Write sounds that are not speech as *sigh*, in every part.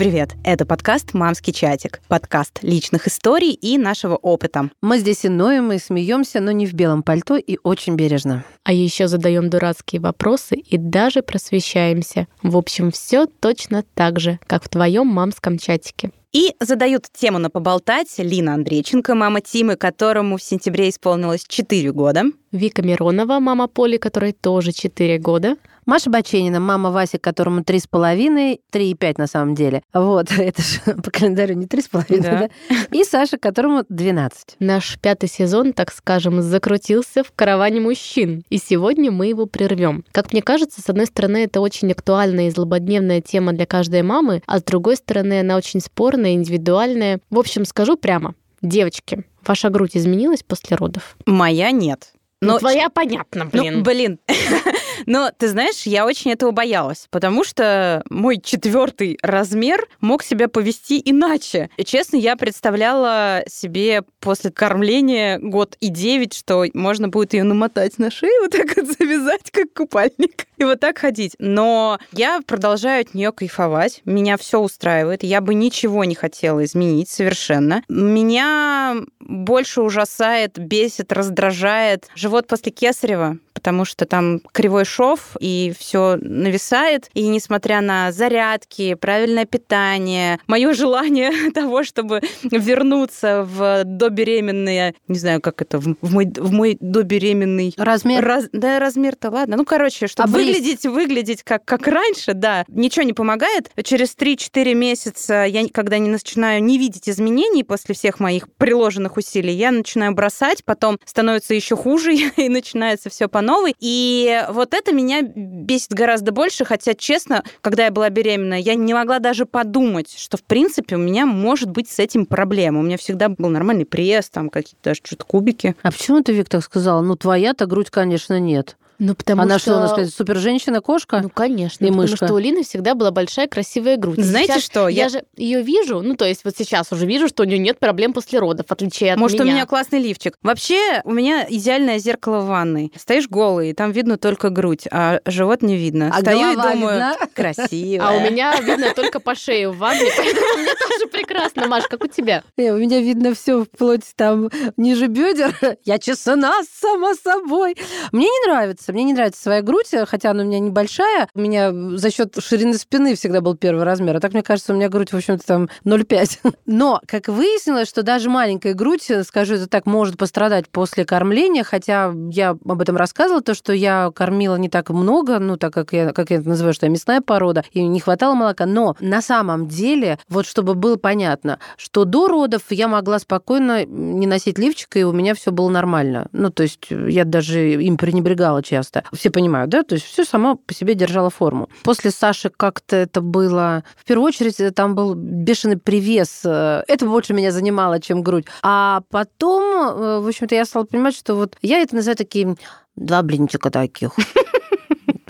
Привет! Это подкаст «Мамский чатик». Подкаст личных историй и нашего опыта. Мы здесь и ноем, и смеемся, но не в белом пальто и очень бережно. А еще задаем дурацкие вопросы и даже просвещаемся. В общем, все точно так же, как в твоем мамском чатике. И задают тему на поболтать Лина Андрейченко, мама Тимы, которому в сентябре исполнилось 4 года. Вика Миронова, мама Поли, которой тоже 4 года. Маша Баченина, мама Васи, которому три с половиной, три и пять на самом деле. Вот, *laughs* это же по календарю не три с половиной, да. да? И Саша, которому 12. Наш пятый сезон, так скажем, закрутился в караване мужчин. И сегодня мы его прервем. Как мне кажется, с одной стороны, это очень актуальная и злободневная тема для каждой мамы, а с другой стороны, она очень спорная, индивидуальная. В общем, скажу прямо. Девочки, ваша грудь изменилась после родов? Моя нет. Но ну, твоя понятно, блин. Ну, блин. *laughs* Но ты знаешь, я очень этого боялась, потому что мой четвертый размер мог себя повести иначе. И, честно, я представляла себе после кормления год и девять, что можно будет ее намотать на шею, *laughs* вот так вот завязать, как купальник, и вот так ходить. Но я продолжаю от нее кайфовать. Меня все устраивает. Я бы ничего не хотела изменить совершенно. Меня больше ужасает, бесит, раздражает живот после кесарева, потому что там кривой шов, и все нависает. И несмотря на зарядки, правильное питание, мое желание *laughs* того, чтобы вернуться в добеременные, не знаю, как это, в мой, в мой добеременный... Размер? Раз, да, размер-то ладно. Ну, короче, чтобы Обрез. выглядеть, выглядеть как, как раньше, да, ничего не помогает. Через 3-4 месяца я, когда не начинаю не видеть изменений после всех моих приложенных усилий, я начинаю бросать, потом становится еще хуже, *laughs* и начинается все по новой. И вот это меня бесит гораздо больше, хотя, честно, когда я была беременна, я не могла даже подумать, что, в принципе, у меня может быть с этим проблема. У меня всегда был нормальный пресс, там какие-то даже что-то кубики. А почему ты, Вик, так сказала? Ну, твоя-то грудь, конечно, нет. Ну, потому Она что... что, она сказать, супер женщина-кошка? Ну, конечно. И потому мышка. что у Лины всегда была большая красивая грудь. Знаете сейчас что? Я... Я же ее вижу, ну, то есть вот сейчас уже вижу, что у нее нет проблем после родов, в отличие от Может, меня. у меня классный лифчик. Вообще, у меня идеальное зеркало в ванной. Стоишь голый, и там видно только грудь, а живот не видно. А Стою и думаю, видна? красиво. А у меня видно только по шее в ванной, поэтому мне тоже прекрасно. Маш, как у тебя? Э, у меня видно все вплоть там ниже бедер. Я чесана сама собой. Мне не нравится. Мне не нравится своя грудь, хотя она у меня небольшая. У меня за счет ширины спины всегда был первый размер. А так, мне кажется, у меня грудь, в общем-то, там 0,5. *laughs* Но, как выяснилось, что даже маленькая грудь, скажу это так, может пострадать после кормления, хотя я об этом рассказывала, то, что я кормила не так много, ну, так как я, как я это называю, что я мясная порода, и не хватало молока. Но на самом деле, вот чтобы было понятно, что до родов я могла спокойно не носить лифчик, и у меня все было нормально. Ну, то есть я даже им пренебрегала часто. Все понимают, да? То есть все само по себе держало форму. После Саши как-то это было... В первую очередь там был бешеный привес. Это больше меня занимало, чем грудь. А потом, в общем-то, я стала понимать, что вот я это называю такие два блинчика таких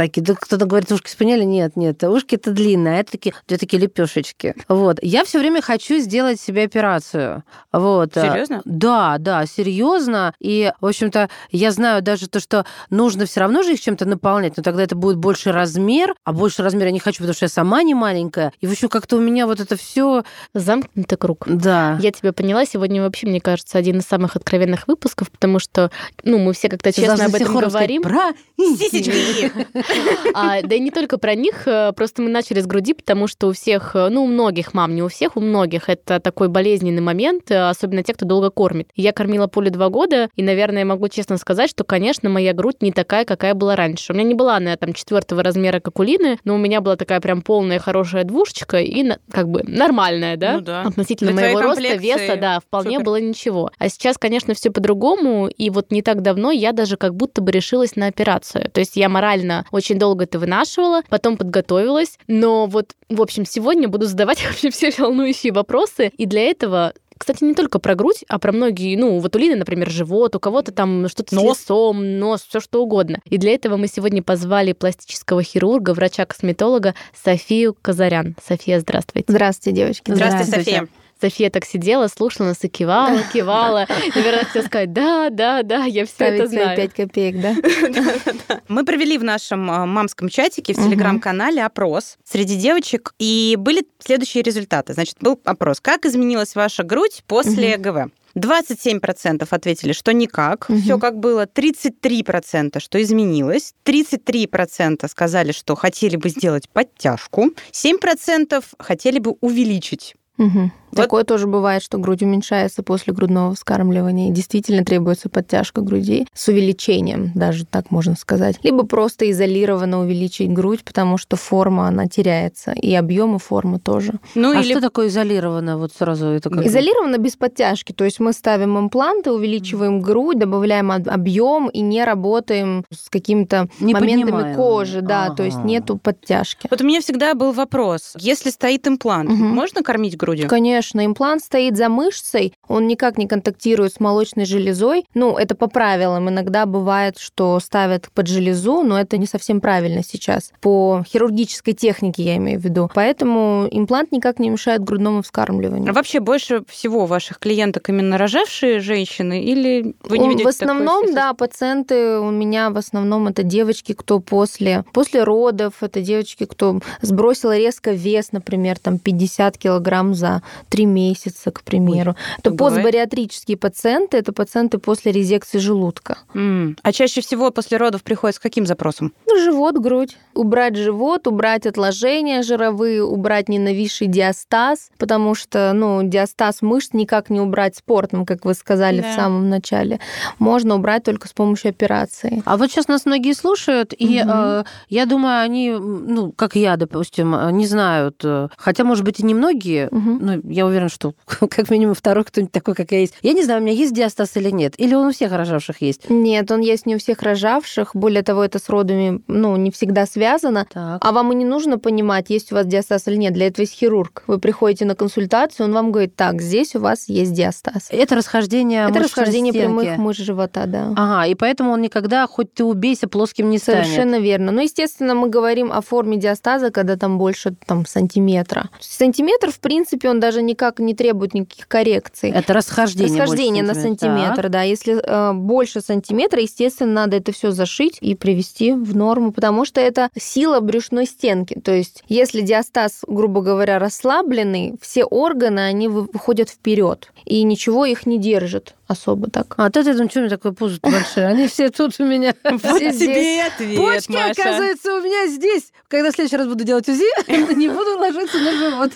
такие. Да кто-то говорит, ушки спаниеля. Нет, нет, ушки это длинные, а это такие, две такие лепешечки. Вот. Я все время хочу сделать себе операцию. Вот. Серьезно? Да, да, серьезно. И, в общем-то, я знаю даже то, что нужно все равно же их чем-то наполнять, но тогда это будет больше размер, а больше размер я не хочу, потому что я сама не маленькая. И, в общем, как-то у меня вот это все Замкнутый круг. Да. Я тебя поняла. Сегодня вообще, мне кажется, один из самых откровенных выпусков, потому что, ну, мы все как-то честно об этом говорим. Про Сисечки. *laughs* А, да и не только про них, э, просто мы начали с груди, потому что у всех, э, ну, у многих мам, не у всех, у многих это такой болезненный момент, э, особенно те, кто долго кормит. Я кормила Поле два года, и, наверное, могу честно сказать, что, конечно, моя грудь не такая, какая была раньше. У меня не была она там четвертого размера, как у Лины, но у меня была такая прям полная хорошая двушечка и как бы нормальная, да? Ну да. Относительно Для моего роста, веса, да, вполне супер. было ничего. А сейчас, конечно, все по-другому, и вот не так давно я даже как будто бы решилась на операцию. То есть я морально очень долго это вынашивала, потом подготовилась, но вот, в общем, сегодня буду задавать *laughs* вообще все волнующие вопросы, и для этого кстати, не только про грудь, а про многие, ну, вот у Лины, например, живот, у кого-то там что-то Нос. с лицом, нос, все что угодно. И для этого мы сегодня позвали пластического хирурга, врача-косметолога Софию Казарян. София, здравствуйте. Здравствуйте, девочки. Здравствуйте, София. София так сидела, слушала нас и кивала, кивала. Наверное, хотела сказать, да, да, да, я все это знаю. 5 копеек, *laughs* да? Мы провели в нашем а, мамском чатике в телеграм-канале опрос среди девочек, и были следующие результаты. Значит, был опрос. Как изменилась ваша грудь после ГВ? 27% ответили, что никак, угу. все как было. 33% что изменилось. 33% сказали, что хотели бы сделать подтяжку. 7% хотели бы увеличить Угу. Вот. Такое тоже бывает, что грудь уменьшается после грудного вскармливания, и действительно требуется подтяжка груди с увеличением, даже так можно сказать. Либо просто изолированно увеличить грудь, потому что форма, она теряется, и объемы формы тоже. Ну, а или... что такое изолированно? Вот сразу это как... Изолированно без подтяжки, то есть мы ставим импланты, увеличиваем грудь, добавляем объем и не работаем с какими-то не моментами поднимаем. кожи, да, ага. то есть нету подтяжки. Вот у меня всегда был вопрос, если стоит имплант, угу. можно кормить грудью? Конечно Конечно, имплант стоит за мышцей, он никак не контактирует с молочной железой. Ну, это по правилам. Иногда бывает, что ставят под железу, но это не совсем правильно сейчас. По хирургической технике я имею в виду. Поэтому имплант никак не мешает грудному вскармливанию. А вообще больше всего ваших клиенток именно рожавшие женщины или вы не видите В основном, да, пациенты у меня в основном это девочки, кто после, после родов, это девочки, кто сбросила резко вес, например, там 50 килограмм за три месяца, к примеру. Ой, это постбариатрические пациенты, это пациенты после резекции желудка. Mm. А чаще всего после родов приходят с каким запросом? Ну, живот, грудь. Убрать живот, убрать отложения жировые, убрать ненависший диастаз, потому что, ну, диастаз мышц никак не убрать спортом, как вы сказали да. в самом начале. Можно убрать только с помощью операции. А вот сейчас нас многие слушают, и угу. э, я думаю, они, ну, как я, допустим, не знают, э, хотя, может быть, и не многие, угу. ну, я уверена, что *laughs* как минимум второй кто-нибудь такой, как я есть. Я не знаю, у меня есть диастаз или нет. Или он у всех рожавших есть? Нет, он есть не у всех рожавших. Более того, это с родами ну, не всегда связано. Так. А вам и не нужно понимать, есть у вас диастаз или нет. Для этого есть хирург. Вы приходите на консультацию, он вам говорит, так, здесь у вас есть диастаз. Это расхождение Это расхождение стенки. прямых мышц живота, да. Ага, и поэтому он никогда, хоть ты убейся, плоским не станет. Совершенно верно. Ну, естественно, мы говорим о форме диастаза, когда там больше там, сантиметра. Сантиметр, в принципе, он даже никак не требует никаких коррекций. Это расхождение. Расхождение на сантиметр, так. да. Если э, больше сантиметра, естественно, надо это все зашить и привести в норму, потому что это сила брюшной стенки. То есть, если диастаз, грубо говоря, расслабленный, все органы, они выходят вперед, и ничего их не держит особо так. А ты там что у меня такое пузо большое? Они все тут у меня. *laughs* Вот тебе ответ, Почки, оказывается, у меня здесь. Когда в следующий раз буду делать УЗИ, *laughs* не буду ложиться на живот.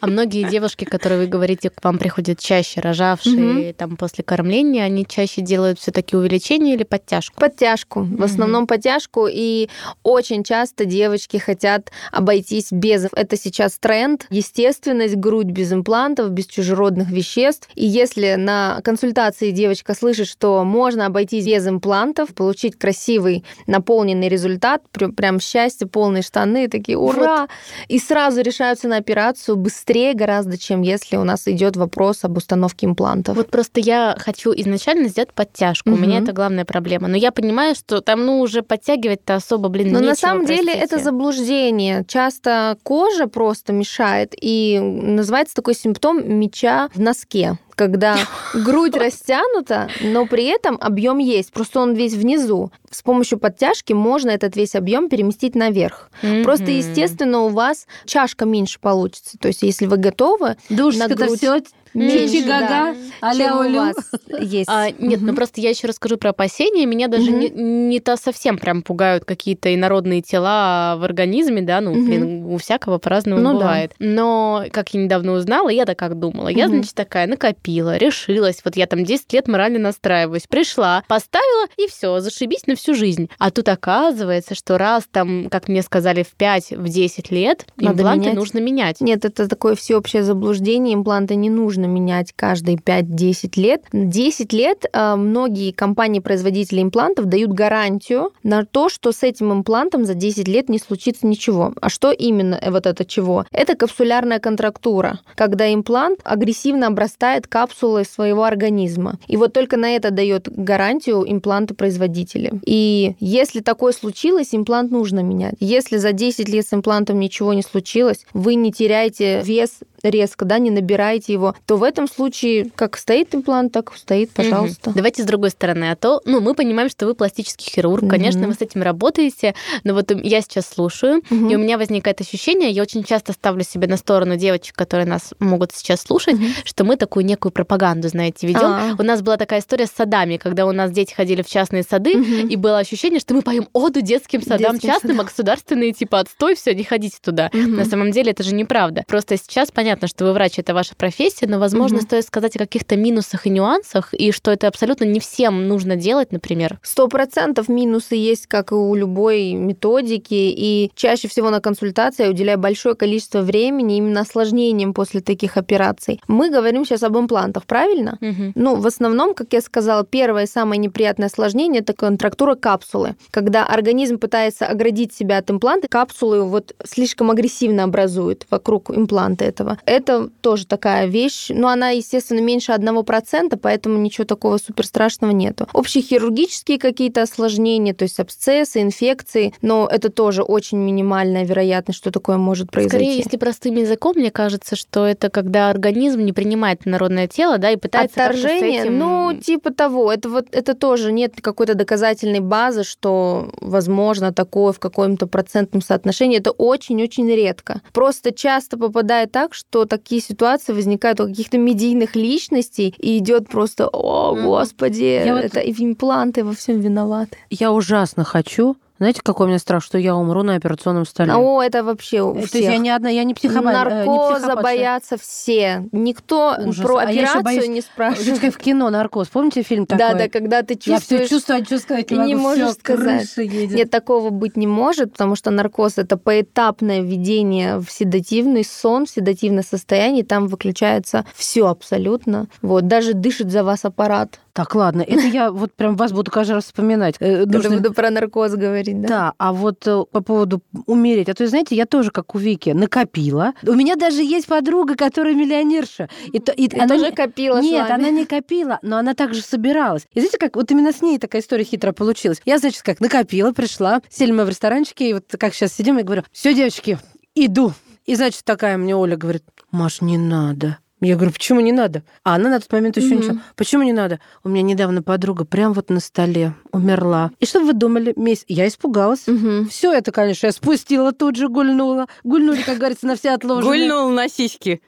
А многие девушки, которые вы говорите, к вам приходят чаще рожавшие там после кормления, они чаще делают все таки увеличение или подтяжку? Подтяжку. В основном подтяжку. И очень часто девочки хотят обойтись без... Это сейчас тренд. Естественность, грудь без имплантов, без чужеродных веществ. И если на консультации девочка слышит, что можно обойтись без имплантов, получить красивый наполненный результат, прям счастье, полные штаны, такие ура! Вот. И сразу решаются на операцию быстрее гораздо, чем если у нас идет вопрос об установке имплантов. Вот просто я хочу изначально сделать подтяжку. Угу. У меня это главная проблема. Но я понимаю, что там, ну, уже подтягивать-то особо, блин, Но нечего, на самом простите. деле это заблуждение. Часто кожа просто мешает, и называется такой симптом меча в носке когда грудь растянута, но при этом объем есть, просто он весь внизу. С помощью подтяжки можно этот весь объем переместить наверх. Mm-hmm. Просто, естественно, у вас чашка меньше получится. То есть, если вы готовы, Душечка на грудь... все Меньше, гага, да, чем у вас есть. А, нет, ну просто я еще расскажу про опасения. Меня даже не, то совсем прям пугают какие-то инородные тела в организме, да, ну, блин, у всякого по-разному ну, бывает. Да. Но, как я недавно узнала, я так как думала. Я, значит, такая накопила, решилась. Вот я там 10 лет морально настраиваюсь. Пришла, поставила, и все, зашибись на всю жизнь. А тут оказывается, что раз там, как мне сказали, в 5-10 лет Надо импланты менять. нужно менять. Нет, это такое всеобщее заблуждение. Импланты не нужно менять каждые 5-10 лет. 10 лет э, многие компании-производители имплантов дают гарантию на то, что с этим имплантом за 10 лет не случится ничего. А что именно э, вот это чего? Это капсулярная контрактура, когда имплант агрессивно обрастает капсулой своего организма. И вот только на это дает гарантию имплантопроизводители. И если такое случилось, имплант нужно менять. Если за 10 лет с имплантом ничего не случилось, вы не теряете вес резко, да, не набираете его, то в этом случае как стоит имплант, так стоит, пожалуйста. Мгм. Давайте с другой стороны. А то, ну, мы понимаем, что вы пластический хирург, Мгм. конечно, вы с этим работаете, но вот я сейчас слушаю, Мгм. и у меня возникает ощущение, я очень часто ставлю себе на сторону девочек, которые нас могут сейчас слушать, Мгм. что мы такую некую пропаганду, знаете, ведем. А. У нас была такая история с садами, когда у нас дети ходили в частные сады, Мгм. и было ощущение, что мы поем оду детским садам Детским частным, садам. а государственные типа отстой, все, не ходите туда. Мгм. На самом деле это же неправда. Просто сейчас понятно, что вы врач, это ваша профессия, но, возможно, Мгм. стоит сказать о каких-то минусах и нюансах, и что это абсолютно не всем нужно делать, например. Сто процентов минусы есть, как и у любой методики, и чаще всего на консультации я уделяю большое количество времени именно осложнениям после таких операций. Мы говорим сейчас об имплантах, правильно? Мгм. Ну, в основном, как я сказала, первое и самое неприятное осложнение – это контрактура капсулы. Когда организм пытается оградить себя от импланта, капсулы вот слишком агрессивно образуют вокруг импланта этого. Это тоже такая вещь, но она, естественно, меньше 1%, поэтому ничего такого супер страшного нету. Общехирургические какие-то осложнения, то есть абсцессы, инфекции, но это тоже очень минимальная вероятность, что такое может произойти. Скорее, если простым языком, мне кажется, что это когда организм не принимает народное тело, да, и пытается Отторжение, этим- ну, типа того. Это вот это тоже нет какой-то доказательной базы, что возможно такое в каком-то процентном соотношении. Это очень-очень редко. Просто часто попадает так, что такие ситуации возникают у каких-то медийных личностей, и идет просто, о, господи, Я вот- это и импланты во всем виноваты. Я ужасно хочу. Знаете, какой у меня страх, что я умру на операционном столе? О, это вообще у То есть всех. я не одна, я не психопат. э, не Наркоза психопатша. боятся все. Никто Ужас. про А операцию боюсь- не спрашивает. как в кино «Наркоз». Помните фильм такой? Да, да, когда ты Я все чувствуешь... чувствую, а что сказать не не могу. можешь Всё, сказать. едет. Нет, такого быть не может, потому что наркоз это поэтапное введение в седативный сон, в седативное состояние, там выключается все абсолютно. Вот, даже дышит за вас аппарат. Так, ладно, это я вот прям вас буду каждый раз вспоминать. Э, нужно- буду про наркоз говорить, да? Да, а вот э, по поводу умереть, а то, знаете, я тоже, как у Вики, накопила. У меня даже есть подруга, которая миллионерша. И, то- и Ты она тоже копила Нет, она не копила, но она также собиралась. И знаете, как вот именно с ней такая история хитро получилась. Я, значит, как накопила, пришла, сели мы в ресторанчике, и вот как сейчас сидим, я говорю, все, девочки, иду. И, значит, такая мне Оля говорит, Маш, не надо. Я говорю, почему не надо? А она на тот момент еще Мгм. ничего. Почему не надо? У меня недавно подруга прям вот на столе умерла. И что вы думали? Месяц. Я испугалась. Мгм. Все это, конечно, я спустила, тут же гульнула. Гульнули, как говорится, на все отложенные. Гульнул на сиськи.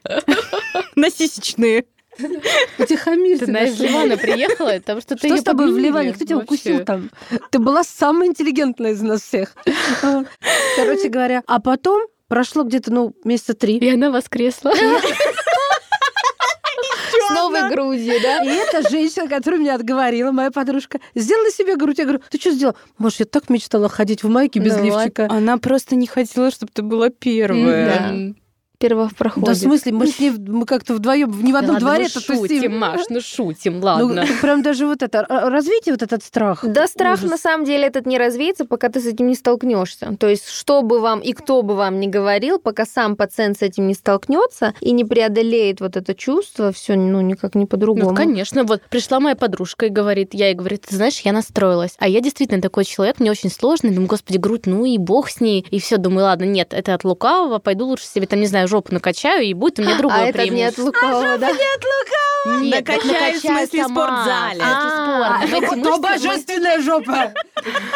На сисечные. Утихомирься, Ты, знаешь, Ливана приехала, потому что ты Что с тобой в Ливане? Кто тебя укусил там? Ты была самая интеллигентная из нас всех. Короче говоря, а потом прошло где-то, ну, месяца три. И она воскресла. *laughs* С новой грудью, да? И эта женщина, которая меня отговорила, моя подружка, сделала себе грудь. Я говорю, ты что сделала? Может, я так мечтала ходить в майке без Ну, лифчика. Она просто не хотела, чтобы ты была первая. Первопроходец. Да, в смысле, мы с ней мы как-то вдвоем не в Да одном ладно, дворе ну шутим, Маш, ну шутим, ладно. Ну, прям даже вот это. р- Развейте вот этот страх. Да, страх Ужас. на самом деле этот не развеется, пока ты с этим не столкнешься. То есть, что бы вам и кто бы вам ни говорил, пока сам пациент с этим не столкнется и не преодолеет вот это чувство, все ну никак не по-другому. Ну, конечно. Вот пришла моя подружка и говорит, я ей говорю, ты знаешь, я настроилась. А я действительно такой человек, мне очень сложно. Думаю, господи, грудь, ну и бог с ней. И все, думаю, ладно, нет, это от лукавого, пойду лучше себе, там, не знаю, жопу накачаю, и будет у меня другое а это не от преимущество. лукавого, да? Нет, Накачаю, в смысле, в сама. спортзале. Это А, мышцы мы- божественная жопа!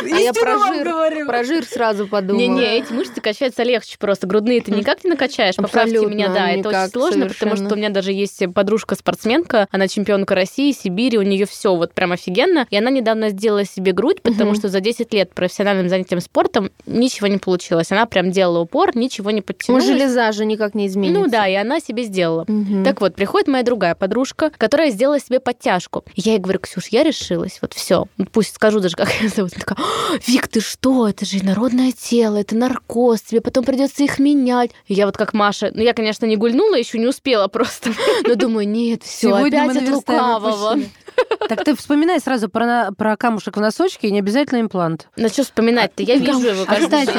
А я про жир, про жир сразу подумала. Не-не, эти мышцы качаются легче просто. Грудные ты никак не накачаешь. Поправьте меня, да, это очень сложно, потому что у меня даже есть подружка-спортсменка, она чемпионка России, Сибири, у нее все вот прям офигенно. И она недавно сделала себе грудь, потому что за 10 лет профессиональным занятием спортом ничего не получилось. Она прям делала упор, ничего не Ну, подтянулась. железа же никак не изменится. Ну да, и она себе сделала. Мгм. Так вот, приходит моя другая подружка, которая сделала себе подтяжку. Я ей говорю, Ксюш, я решилась, вот все. Пусть скажу даже, как *laughs* ее зовут. Она такая, «А, Вик, ты что? Это же инородное тело, это наркоз, тебе потом придется их менять. И я вот как Маша, ну я, конечно, не гульнула, еще не успела просто. *laughs* Но думаю, нет, все, опять от лукавого. *laughs* Так ты вспоминай сразу про, на- про камушек в носочке и не обязательно имплант. Ну что вспоминать-то? Я вижу его А, каждый кстати,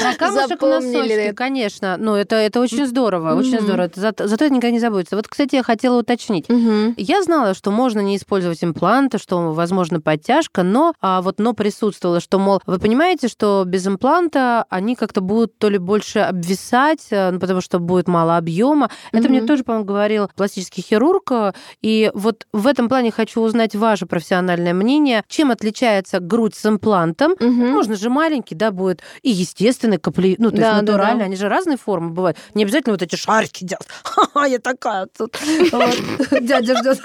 про камушек в носочке, конечно. Ну, это, это очень очень здорово, очень Мгм. здорово. Зато, зато это никогда не забудется. Вот, кстати, я хотела уточнить. Мгм. Я знала, что можно не использовать импланты, что возможно подтяжка, но а вот но присутствовало, что, мол, вы понимаете, что без импланта они как-то будут то ли больше обвисать, э, ну, потому что будет мало объема. Это мне тоже, по-моему, говорил пластический хирург. э, И вот в этом плане хочу узнать ваше профессиональное мнение. Чем отличается грудь с имплантом? Мгм. Можно же маленький, да, будет и естественный капли, ну, то Да, да, есть натуральный, да. они же разные формы бывают. Не обязательно вот эти шарики делать. Ха-ха, я такая тут. *laughs* Дядя ждет.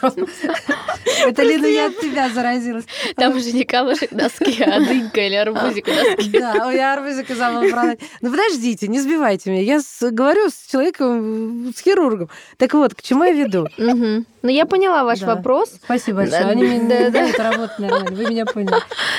Это, Лина, я от тебя заразилась. Там уже не камушек доски, а *laughs* дынька или арбузик у доски. Да, я арбузик забыла продать. Ну, подождите, не сбивайте меня. Я говорю с человеком, с хирургом. Так вот, к чему я веду? Ну, я поняла ваш Да. вопрос. Спасибо большое. Да, Они мне *laughs* не да, да. дают работать нормально. Вы меня поняли.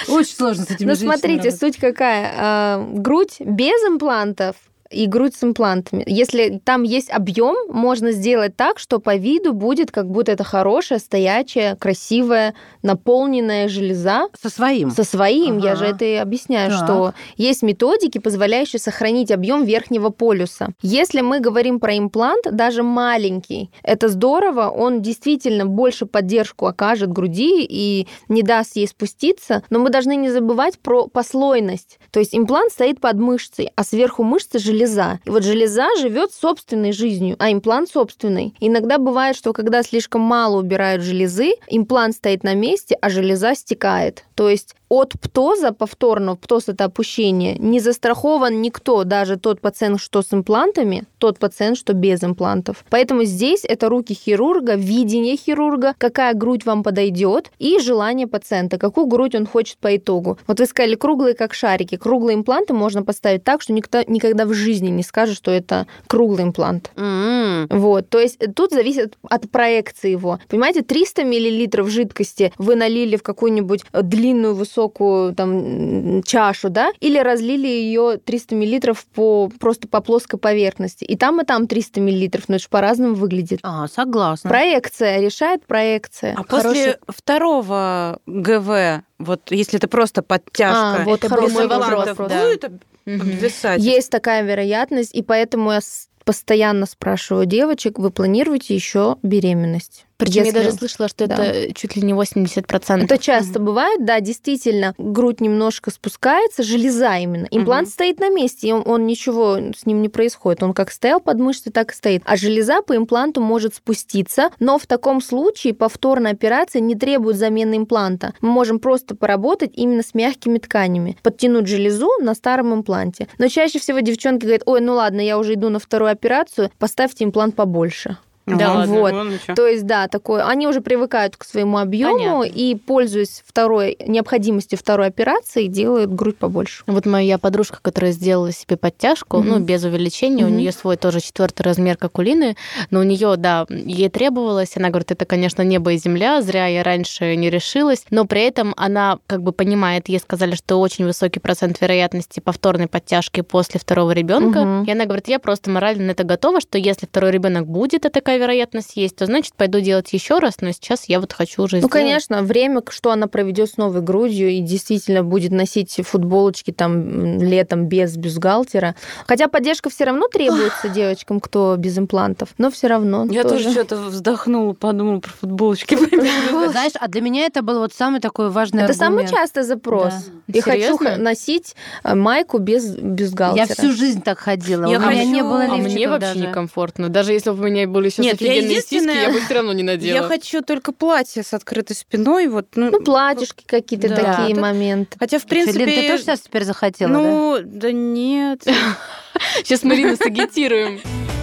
Очень сложно с этими Ну, смотрите, работать. суть какая. А, Грудь без имплантов и грудь с имплантами. Если там есть объем, можно сделать так, что по виду будет как будто это хорошая, стоячая, красивая, наполненная железа Со своим. со своим. Я Ага. же это и объясняю, Так. что есть методики, позволяющие сохранить объем верхнего полюса. Если мы говорим про имплант, даже маленький, это здорово, он действительно больше поддержку окажет груди и не даст ей спуститься, но мы должны не забывать про послойность. То есть имплант стоит под мышцей, а сверху мышцы железа. И вот железа живет собственной жизнью, а имплант собственный. Иногда бывает, что когда слишком мало убирают железы, имплант стоит на месте, а железа стекает. То есть от птоза повторного, птоз это опущение, не застрахован никто, даже тот пациент, что с имплантами, тот пациент, что без имплантов. Поэтому здесь это руки хирурга, видение хирурга, какая грудь вам подойдет и желание пациента, какую грудь он хочет по итогу. Вот вы сказали круглые как шарики. Круглые импланты можно поставить так, что никто никогда в жизни не скажет, что это круглый имплант. М. Вот, то есть тут зависит от проекции его. Понимаете, 300 миллилитров жидкости вы налили в какую-нибудь э, длинную высокую там чашу, да, или разлили ее 300 миллилитров по просто по плоской поверхности. И там и там 300 миллилитров, но это же по-разному выглядит. А, согласна. Проекция решает проекция. А после второго ГВ, вот если это просто подтяжка, А, вот это без вопрос, да. будет Мгм. обвисать? Есть такая вероятность, и поэтому я постоянно спрашиваю девочек, вы планируете еще беременность? Причем я Если- даже слышала, что Да. это чуть ли не 80%. Это часто бывает, да, действительно, грудь немножко спускается, железа именно. Имплант Мгм. стоит на месте, и он, он ничего с ним не происходит. Он как стоял под мышцей, так и стоит. А железа по импланту может спуститься, но в таком случае повторная операция не требует замены импланта. Мы можем просто поработать именно с мягкими тканями, подтянуть железу на старом импланте. Но чаще всего девчонки говорят, ой, ну ладно, я уже иду на вторую операцию, поставьте имплант побольше. Да ладно? Вот. вон. То есть, да, такое. Они уже привыкают к своему объему Понятно. и, пользуясь второй необходимостью второй операции, делают грудь побольше. Вот моя подружка, которая сделала себе подтяжку, Мгм. ну, без увеличения, у Мгм. нее свой тоже четвертый размер, как у Лины, но у нее, да, ей требовалось, она говорит, это, конечно, небо и земля, зря я раньше не решилась, но при этом она как бы понимает, ей сказали, что очень высокий процент вероятности повторной подтяжки после второго ребенка, Мгм. и она говорит, я просто морально на это готова, что если второй ребенок будет, а такая вероятность есть, то значит пойду делать еще раз, но сейчас я вот хочу уже Ну, сделать. конечно, время, что она проведет с новой грудью и действительно будет носить футболочки там летом без бюстгальтера. Хотя поддержка все равно требуется девочкам, кто без имплантов, но все равно. Я тоже что-то вздохнула, подумала про *laughs* футболочки. Знаешь, а для меня это был вот самый такой важный Это самый частый запрос. Я хочу носить э, майку без Я бюстгальтера. всю жизнь так ходила. Я у меня не было А А мне вообще некомфортно. Даже если бы у меня были сейчас Нет, я единственное- я бы все равно не *laughs* надела. Я хочу только платье с открытой спиной. Вот, ну, Ну, платьишки какие-то Да. такие Да. моменты. Хотя, в принципе... Лен, ты тоже сейчас теперь захотела, да? ну, да? нет. *laughs* Сейчас мы Ирину сагитируем. *laughs*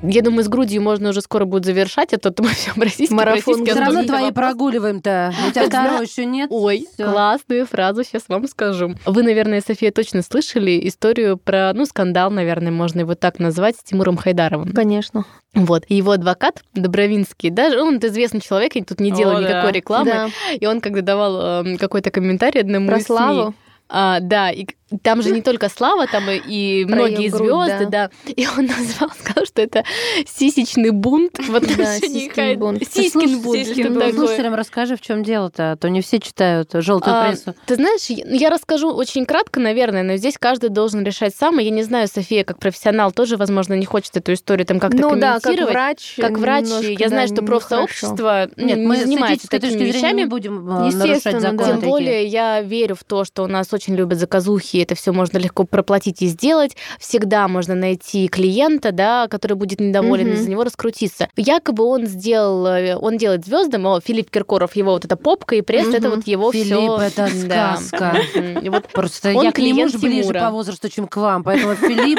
Я думаю, с грудью можно уже скоро будет завершать, а то мы все российский Марафон Все равно твои вопрос. прогуливаем-то. У тебя второго еще нет. Ой, классную фразу сейчас вам скажу. Вы, наверное, София, точно слышали историю про, ну, скандал, наверное, можно его так назвать, с Тимуром Хайдаровым. Конечно. Вот. И его адвокат Добровинский, даже он известный человек, я тут не делаю О, да. никакой рекламы, Да. и он когда давал эм, какой-то комментарий одному Про из СМИ, славу. А, да, и там же не только Слава, там и, Про многие грудь, звезды, да. И он *laughs* назвал, сказал, что это сисечный бунт в отношении сиськин Хай- бунт. Сиськин бунт. Сиськин бунт. Слушателям расскажи, в чем дело-то, а то не все читают желтую А, прессу. Ты знаешь, я ну, я расскажу очень кратко, наверное, но здесь каждый должен решать сам. И я не знаю, София, как профессионал, тоже, возможно, не хочет эту историю там как-то Ну да, как комментировать. врач. Как врач, немножко, я знаю, да, что профсообщество ну, Нет, не мы занимается такими вещами. не будем э, нарушать законы да. Тем более я верю в то, что у нас очень любят заказухи, это все можно легко проплатить и сделать. Всегда можно найти клиента, да, который будет недоволен, Мгм. и за него раскрутиться. Якобы он сделал, э, он делает звездам, о, Филипп Киркоров, его вот эта попка и пресс, это Мгм. вот его Филипп, все. это сказка. И вот Просто Он я к нему же ближе по возрасту, чем к вам. Поэтому, Филипп,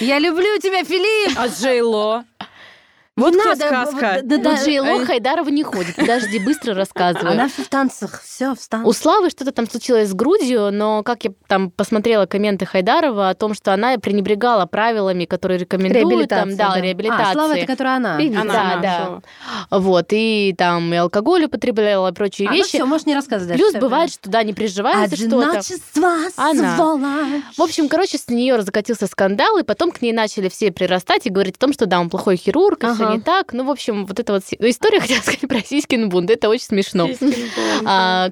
я люблю тебя, Филипп! А Джей Ло? Вот надо, сказка. да, да, у Джей Ло э, Хайдарова не ходит. Подожди, быстро рассказываю. Она в танцах, все в У танцах. Славы что-то там случилось с грудью, но как я там посмотрела комменты Хайдарова о том, что она пренебрегала правилами, которые рекомендуют, там, да, да. реабилитации. А, Слава, это которая она. Певица. Да, Она, да. Вот, и там и алкоголь употребляла, и прочие А, ну вещи. все, можешь не рассказывать. Плюс Всё, бывает, что да, не приживается что-то. Одиночество, Она. сволочь. В общем, короче, с нее закатился скандал, и потом к ней начали все прирастать и говорить о том, что да, он плохой хирург, и все Ага. не так. Ну, в общем, вот эта вот ну, история, *laughs* хотела сказать, про Сиськин бунт, это очень смешно. А,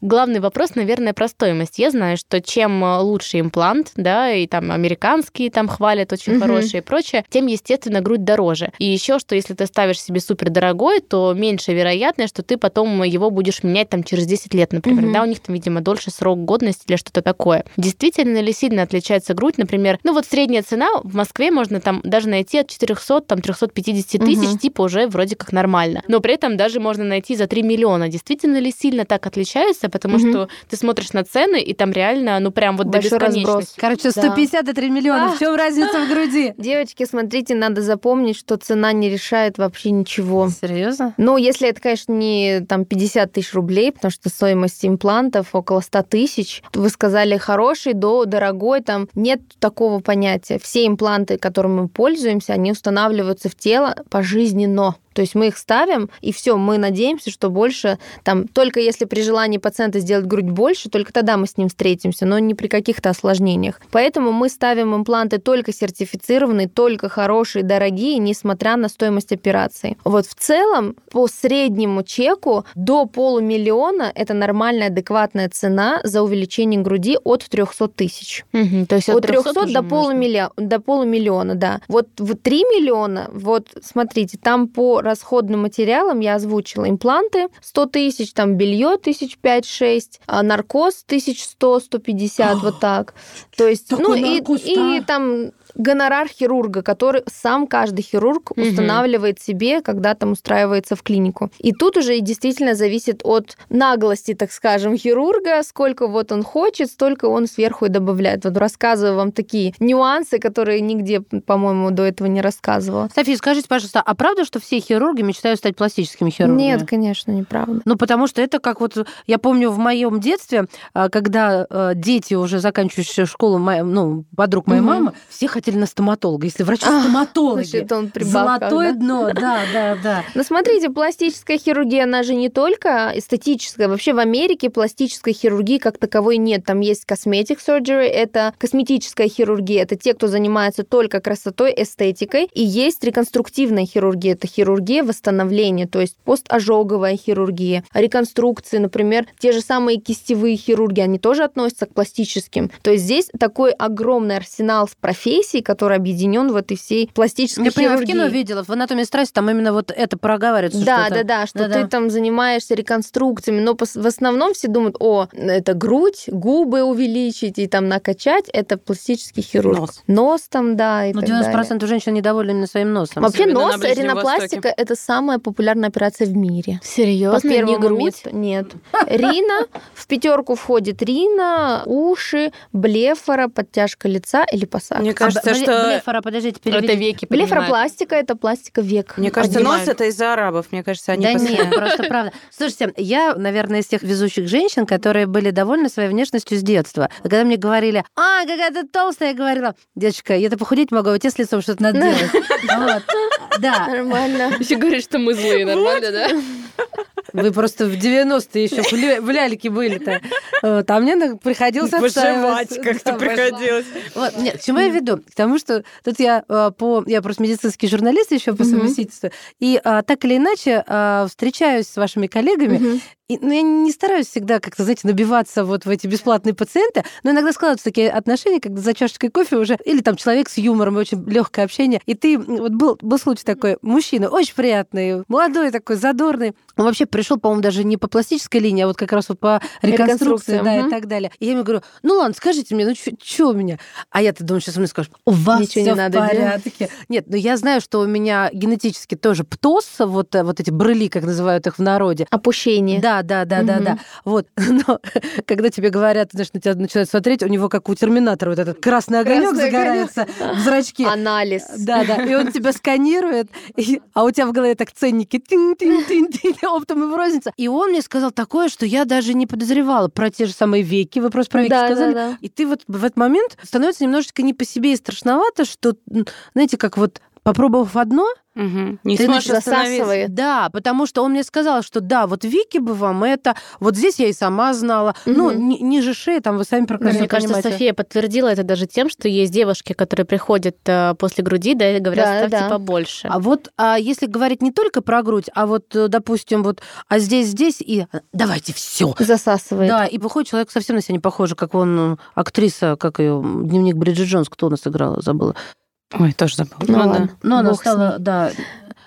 главный вопрос, наверное, про стоимость. Я знаю, что чем э, лучше имплант, да, и там американские там хвалят очень Мгм. хорошие и прочее, тем, естественно, грудь дороже. И еще, что если ты ставишь себе супер дорогой, то меньше вероятность, что ты потом его будешь менять там через 10 лет, например. Мгм. Да, у них там, видимо, дольше срок годности или что-то такое. Действительно ли сильно отличается грудь, например? Ну вот средняя цена в Москве можно там даже найти от 400, там 350 тысяч, Мгм. типа уже вроде как нормально. Но при этом даже можно найти за 3 миллиона. Действительно ли сильно так отличается? Потому Мгм. что ты смотришь на цены, и там реально, ну прям вот Большой до бесконечности. разброс. Короче, Да. 150 и 3 миллиона. А. В чем разница в груди? *laughs* Девочки, смотрите, надо запомнить, что цена не решает вообще ничего. Серьезно? Ну, если это, конечно, не там 50 тысяч рублей, потому что стоимость имплантов около 100 тысяч. Вы сказали хороший, до дорогой, там нет такого понятия. Все импланты, которыми мы пользуемся, они устанавливаются в тело пожизненно. То есть мы их ставим, и все, мы надеемся, что больше, там, только если при желании пациента сделать грудь больше, только тогда мы с ним встретимся, но не при каких-то осложнениях. Поэтому мы ставим импланты только сертифицированные, только хорошие, дорогие, несмотря на стоимость операции. Вот в целом, по среднему чеку до полумиллиона это нормальная, адекватная цена за увеличение груди от 300 тысяч. Мгм, То есть От 300 уже до, можно. полумиллиона, до полумиллиона, да. Вот в 3 миллиона, вот смотрите, там по расходным материалам я озвучила импланты 100 тысяч, там белье тысяч 5-6, а наркоз 1100-150, вот так. То есть, ну и, и там гонорар хирурга, который сам каждый хирург Мгм. устанавливает себе, когда там устраивается в клинику. И тут уже и действительно зависит от наглости, так скажем, хирурга, сколько вот он хочет, столько он сверху и добавляет. Вот рассказываю вам такие нюансы, которые нигде, по-моему, до этого не рассказывала. София, скажите, пожалуйста, а правда, что все хирурги мечтают стать пластическими хирургами? Нет, конечно, неправда. Ну, потому что это как вот... Я помню в моем детстве, а, когда э, дети, уже заканчивающие школу, ну, подруг моей Мгм. мамы, все хотели на стоматолога. Если А, врачи-стоматологи. Значит, он при бабках, Золотое да? дно, да, да, да. Но смотрите, пластическая хирургия, она же не только эстетическая. Вообще в Америке пластической хирургии как таковой нет. Там есть cosmetic surgery, это косметическая хирургия. Это те, кто занимается только красотой, эстетикой. И есть реконструктивная хирургия. Это хирургия восстановления, то есть постожоговая хирургия. Реконструкции, например, те же самые кистевые хирурги, они тоже относятся к пластическим. То есть здесь такой огромный арсенал профессий, который объединен в этой всей пластической Я поняла, в хирургии. кино видела, в «Анатомии страсти» там именно вот это проговаривается. Да, что да, да, что Да-да. ты там занимаешься реконструкциями, но в основном все думают, о, это грудь, губы увеличить и там накачать, это пластический хирург. Нос. Нос там, да, и Ну, так 90% далее. женщин недовольны именно своим носом. Вообще Особенно на нос, Ближнем ринопластика это самая популярная операция в мире. По Серьезно, не первому грудь? месту- Нет. Рина, в пятерку входит Рина, уши, блефора, подтяжка лица или посадка. Мне А, кажется, что... Блефора, подождите, Это переведите. веки поднимают. Блефоропластика это пластика век. Мне кажется, нос это из-за арабов. Мне кажется, они Да постоянно- нет, *laughs* просто правда. Слушайте, я, наверное, из тех везущих женщин, которые были довольны своей внешностью с детства. Когда мне говорили, а, какая ты толстая, я говорила, девочка, я-то похудеть могу, а у тебя с лицом что-то надо делать. Вот. Да. Нормально. Еще говоришь, что мы злые, нормально, да? Вы просто в 90-е еще в ля- в ляльке были-то. Вот, А мне приходилось отстаивать. как-то Да, приходилось. Вот, нет, к чему я веду? К тому, что тут я э, по... Я просто медицинский журналист еще по совместительству. И а, так или иначе а, встречаюсь с вашими коллегами. И, ну, я не стараюсь всегда как-то, знаете, набиваться вот в эти бесплатные пациенты, но иногда складываются такие отношения, когда за чашечкой кофе уже, или там человек с юмором, и очень легкое общение, и ты, вот был, был случай такой, мужчина, очень приятный, молодой такой, задорный, он вообще пришел, по-моему, даже не по пластической линии, а вот как раз вот по реконструкции, да, и мгм. так далее. И я ему говорю, ну ладно, скажите мне, ну что у меня? А я-то думаю, сейчас мне скажет, у вас Ничего не в надо делать. порядке. Нет, но я знаю, что у меня генетически тоже птоз, вот, э, вот эти брыли, как называют их в народе, Опущение. да, да, да, да, Мгм. да. Вот. *laughs* Но когда тебе говорят, знаешь, на тебя начинают смотреть, у него как у терминатора вот этот красный огонек Красный загорается в зрачке. Анализ. Да, да. И он тебя сканирует, и- а у тебя в голове так ценники тин-тин-тин-тин, *laughs* оптом и в розница. И он мне сказал такое, что я даже не подозревала про те же самые веки. Вы просто про веки Да, да, сказали. да. И ты вот в этот момент становится немножечко не по себе и страшновато, что, знаете, как вот попробовав одно, Мгм. Не Ты сможешь засасывает. да, потому что он мне сказал, что да, вот Вики бы вам это, вот здесь я и сама знала. Ну, Мгм. ни- ниже шеи, там вы сами прекрасно Мне кажется, понимаете. София подтвердила это даже тем, что есть девушки, которые приходят э, после груди, да, и говорят, Да, ставьте да. побольше. А вот а если говорить не только про грудь, а вот, э, допустим, вот, а здесь, здесь и а, давайте все. Засасывает. Да, и выходит человек совсем на себя не похожий, как он, э, актриса, как ее, дневник Бриджит Джонс, кто у нас играла, забыла. Ой, тоже забыла. Ну Ну да. Но она стала, да,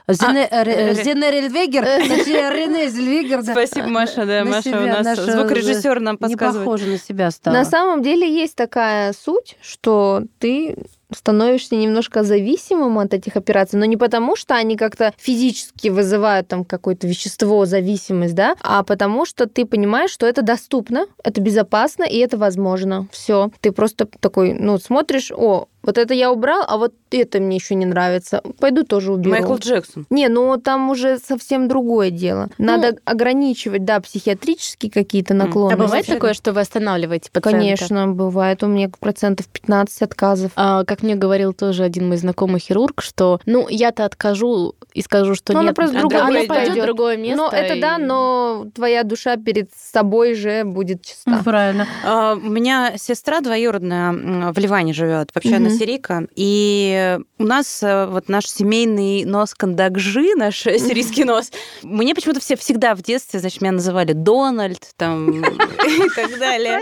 Зене- А, Ре- Ре- Зене Рельвегер, точнее, Рене Зельвегер, да. Спасибо, Маша, да, На Маша себя у нас наша, звукорежиссер нам Не подсказывает. похожа на себя стала. На самом деле есть такая суть, что ты становишься немножко зависимым от этих операций, но не потому, что они как-то физически вызывают там какое-то вещество, зависимость, да, а потому что ты понимаешь, что это доступно, это безопасно и это возможно. Все, ты просто такой, ну, смотришь, о, вот это я убрал, а вот это мне еще не нравится. Пойду тоже уберу. Майкл Джексон. Не, ну там уже совсем другое дело. Надо ограничивать, да, психиатрические какие-то М. А бывает такое, что вы останавливаете пациента? Конечно, бывает. У меня процентов 15 отказов. А, как мне говорил тоже один мой знакомый хирург, что, ну, я-то откажу и скажу, что Ну, она нет, просто а другое она место пойдет в пойдёт. другое место. Но это да, и- но твоя душа перед собой же будет чиста. Ну, Правильно. А, У меня сестра двоюродная в Ливане живет, вообще она Сирийка. И у нас э, вот наш семейный нос кандакжи, наш э, сирийский нос. Мне почему-то все всегда в детстве, значит, меня называли Дональд там *laughs* и так далее.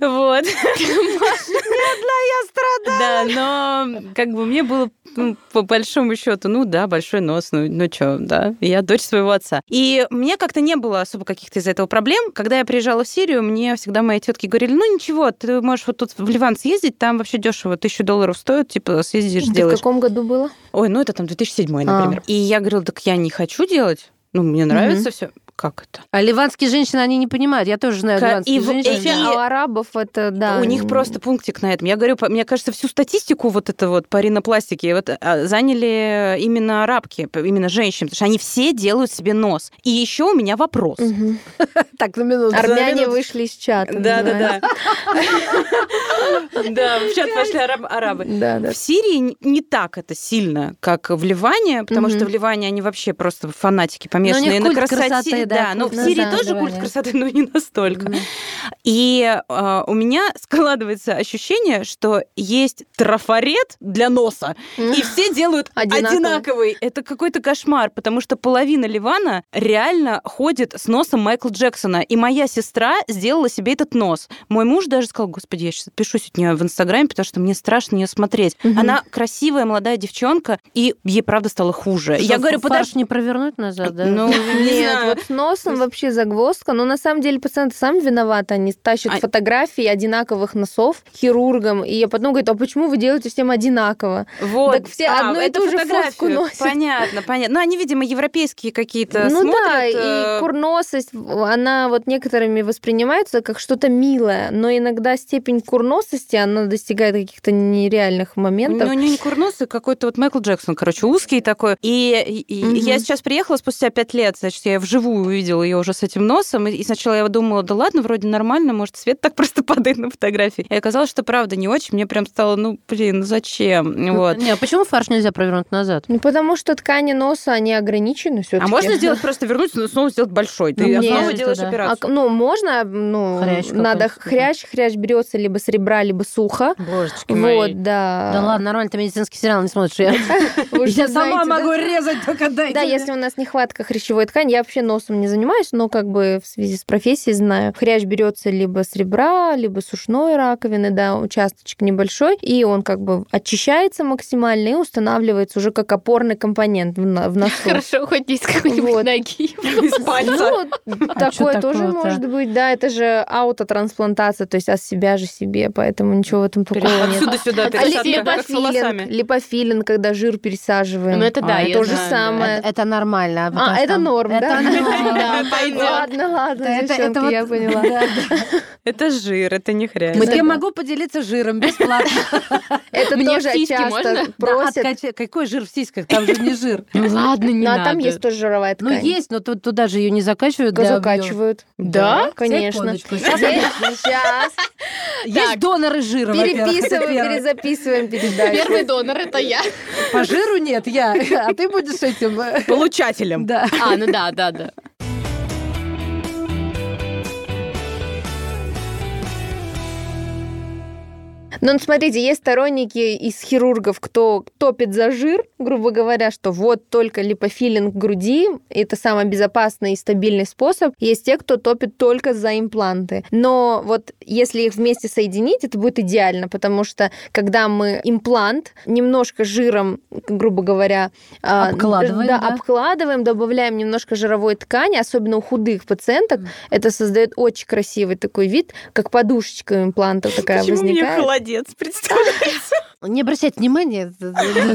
Вот. Да, но как бы мне было ну, по большому счету, ну да, большой нос, ну, ну что, да, я дочь своего отца. И мне как-то не было особо каких-то из-за этого проблем. Когда я приезжала в Сирию, мне всегда мои тетки говорили, ну ничего, ты можешь вот тут в Ливан съездить, там вообще дешево, тысячу долларов стоит, типа съездишь, Это в сделаешь. каком году было? Ой, ну это там 2007, А. например. И я говорила, так я не хочу делать, ну мне нравится все. Как это? А ливанские женщины, они не понимают. Я тоже знаю ливанские и в- женщины. эти- А у арабов это, да. У них просто пунктик на этом. Я говорю, по- мне кажется, всю статистику вот это вот по ринопластике вот, а, заняли именно арабки, именно женщины, потому что они все делают себе нос. И еще у меня вопрос. *laughs* Так, на минуту. Армяне вышли из чата. Да, да, *laughs* да. Да, в чат пошли араб- арабы. В Сирии не так это сильно, как в Ливане, потому что в Ливане они вообще просто фанатики помешанные на красоте. Да, да, но в Сирии тоже культ красоты, но не настолько. Мгм. И э, у меня *laughs* складывается ощущение, что есть трафарет для носа, и все делают Одинаковый. одинаковый. Это какой-то кошмар, потому что половина Ливана реально ходит с носом Майкла Джексона. И моя сестра сделала себе этот нос. Мой муж даже сказал, господи, я сейчас отпишусь от нее в Инстаграме, потому что мне страшно ее смотреть. Мгм. Она красивая молодая девчонка, и ей правда стало хуже. я Что, говорю, фарш подожди. не провернуть назад, да? Ну, *laughs* не Нет, вот с носом вообще загвоздка. Но на самом деле пациенты сами виноваты. Они тащат А- фотографии одинаковых носов хирургам. И я потом говорю, а почему вы делаете всем одинаково? Вот. Так все одну и ту же фотографию. фотку носят. Понятно, понятно. Ну, они, видимо, европейские какие-то ну смотрят. да, э, и курносость, она вот некоторыми воспринимается как что-то милое, но иногда степень курносости, она достигает каких-то нереальных моментов. Ну, не курносый, какой-то вот Майкл Джексон, короче, узкий такой. И, и- Мгм. я сейчас приехала спустя пять лет, значит, я вживую увидела ее уже с этим носом, и сначала я думала, да ладно, вроде нормально, может, свет так *laughs* просто падает на фотографии. И оказалось, что правда не очень. Мне прям стало, ну, блин, ну зачем? Вот. Не, а почему фарш нельзя провернуть назад? Ну, потому что ткани носа, они ограничены все А можно сделать *laughs* просто вернуть, но снова сделать большой? Ты Ну, снова нет, делаешь да. А, операцию. ну, можно, ну, Хрящ надо хрящ, хрящ берется либо с ребра, либо сухо. Божечки мои. Вот, да. Да ладно, нормально, ты медицинский сериал не смотришь. Я, *laughs* сама могу резать, только дайте Да, если у нас нехватка хрящевой ткани, я вообще носом не занимаюсь, но как бы в связи с профессией знаю. Хрящ берется либо с ребра, либо с ушной раковины, да, участочек небольшой, и он как бы очищается максимально и устанавливается уже как опорный компонент в, на- в *laughs* носу. Хорошо, хоть есть какой-нибудь Вот. нагиб. Из пальца. Ну, А такое тоже может быть, да, это же аутотрансплантация, то есть от себя же себе, поэтому ничего в этом такого нет. Отсюда сюда А пересадка, ли- как с липофилинг, волосами. липофилинг, когда жир пересаживаем. Ну, это да, А, я то же самое. Это, это нормально. А, это там- норм, да? *laughs* Да, *laughs* пойдёт. Ладно, ладно, Это- это девчонки, вот- я поняла. *laughs* Да, да. *laughs* Это жир, это не хрящ. Мы я могу поделиться жиром бесплатно. Это Мне тоже часто просят. Какой жир в сиськах? Там же не жир. Ну ладно, не Ну, а надо. там есть тоже жировая Ну, ткань. есть, но тут- туда же ее не закачивают. Закачивают. Да? Конечно. Сейчас. Есть доноры жира, Переписываем, перезаписываем передачу. Первый донор это я. По жиру нет, я. А ты будешь этим... э, Получателем. Да. А, ну да, да, да. Но ну, смотрите, есть сторонники из хирургов, кто топит за жир, грубо говоря, что вот только липофилинг груди – это самый безопасный и стабильный способ. Есть те, кто топит только за импланты. Но вот если их вместе соединить, это будет идеально, потому что когда мы имплант немножко жиром, грубо говоря, а, Обкладываем, да, да? обкладываем, добавляем немножко жировой ткани, особенно у худых пациенток, это создает очень красивый такой вид, как подушечка у имплантов такая Почему мне возникает. Холодец представляется? *laughs* Не обращайте внимания.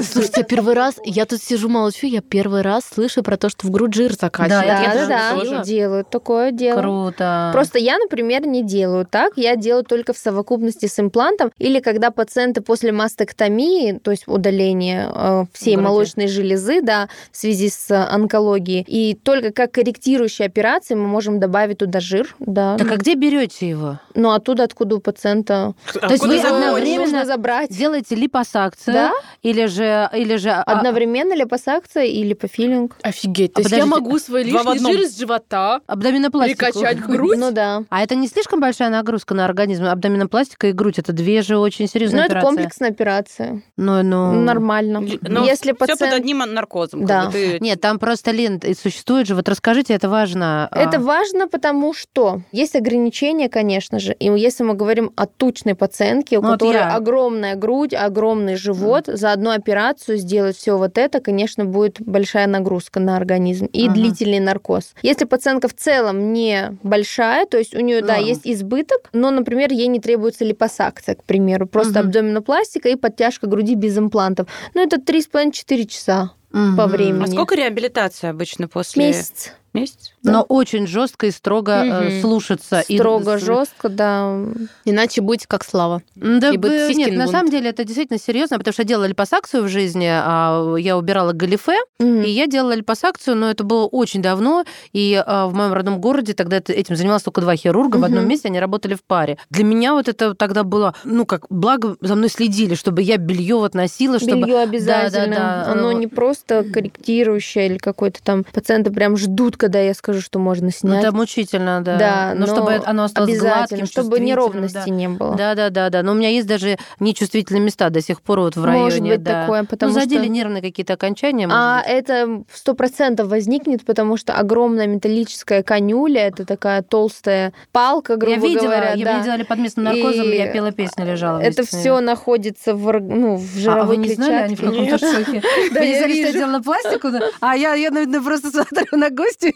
Слушайте, первый раз, я тут сижу молчу, я первый раз слышу про то, что в грудь жир закачивают. Да, Я Да, да, тоже. да, делают такое дело. Круто. Просто я, например, не делаю так. Я делаю только в совокупности с имплантом или когда пациенты после мастектомии, то есть удаления э, всей молочной железы, да, в связи с э, онкологией, и только как корректирующей операции мы можем добавить туда жир, да. Так а где берете его? Ну оттуда, откуда у пациента То есть вы. Одновременно- нужно забрать. Делаете липосакцию? Да. Или же... Или же а- Одновременно липосакция и липофилинг. Офигеть, то А есть я подождите, могу свой лишний одном. жир из живота перекачать в грудь? Ну да. А это не слишком большая нагрузка на организм? Абдоминопластика и грудь это две же очень серьезные Ну это операции. комплексная операция. Ну, ну... Нормально. Ну, Если все под пациент... одним наркозом. как Да. бы ты- Нет, там просто, Лен, существует же, вот расскажите, это важно. а, Это важно, потому что есть ограничения, конечно же. И если мы говорим о тучной пациентке, у Ну, вот которой я. огромная грудь, огромный живот, за одну операцию сделать все вот это, конечно, будет большая нагрузка на организм и Ага. длительный наркоз. Если пациентка в целом не большая, то есть у нее, да, Норм. есть избыток, но, например, ей не требуется липосакция, к примеру, просто Мгм. абдоминопластика и подтяжка груди без имплантов. Ну, это 3,5-4 часа по времени. А сколько реабилитация обычно после... Месяц. Месяц? Но очень жестко и строго Мгм. слушаться. и- Строго, жестко, да. Иначе будете как Слава. Да, И будет нет, на бунт. самом деле это действительно серьезно, потому что я делала липосакцию в жизни, а, я убирала галифе, Мгм. и я делала липосакцию, но это было очень давно, и а, в моем родном городе тогда этим занималось только два хирурга, в одном месте они работали в паре. Для меня вот это тогда было, ну как, благо за мной следили, чтобы я белье вот носила, чтобы... Белье обязательно. да, да. Оно не просто корректирующее или какое-то там. Пациенты прям ждут, когда я скажу, что можно Ну, снять. это мучительно, да. Да, но, чтобы оно осталось обязательно, гладким, чтобы неровности да. не было. Да, да, да, да. Но у меня есть даже нечувствительные места до сих пор вот в районе. Может быть да. такое, потому ну, задели что... нервные какие-то окончания. А быть. это сто процентов возникнет, потому что огромная металлическая конюля, это такая толстая палка, грубо я видела, говоря, я да. мне делали под местным наркозом, И я пела песню, лежала. Это все находится в, ну, в А, а жировой вы не знали, они в каком-то шоке? *laughs* Да, я делала пластику? А я, я, наверное, просто *laughs* смотрю на гостю.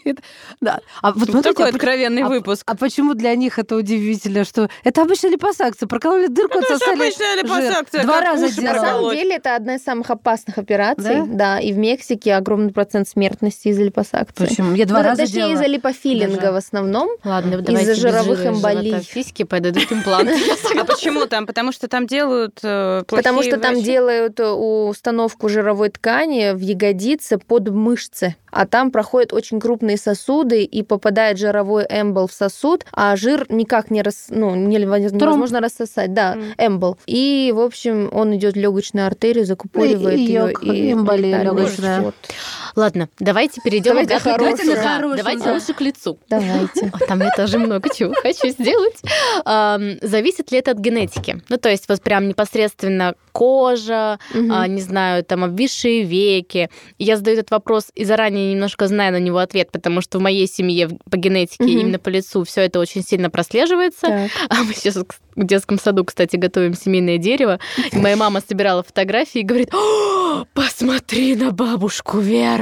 Да. А вот Ну, смотрите, Такой а откровенный а- выпуск. А почему для них это удивительно, что это обычная липосакция, прокололи дырку, Это же отсосали обычная жир. липосакция, Два раза. На самом деле это одна из самых опасных операций, Да? да, и в Мексике огромный процент смертности из-за липосакции. Почему? Я два Ну, раза точнее, делала. из-за липофилинга Даже. в основном. Ладно, давайте без жировых эмболий. сиськи подойдут импланты. *laughs* А почему там? Потому что там делают э, Потому что там делают э, установку жировой ткани в ягодице под мышцы, а там проходит очень крупный плотные сосуды и попадает жировой эмбол в сосуд, а жир никак не рас, ну, невозможно рассосать, да, mm. эмбол. И, в общем, он идет в легочную артерию, закупоривает и, ее и эмболия легочная. Вот. Ладно, давайте перейдем давайте к давайте, да, давайте лучше к лицу. Давайте. Там я тоже много чего хочу сделать. Зависит ли это от генетики? Ну, то есть вот прям непосредственно кожа, не знаю, там обвисшие веки. Я задаю этот вопрос и заранее немножко знаю на него ответ, потому что в моей семье по генетике именно по лицу все это очень сильно прослеживается. А мы сейчас в детском саду, кстати, готовим семейное дерево. И моя мама собирала фотографии и говорит, посмотри на бабушку Веру.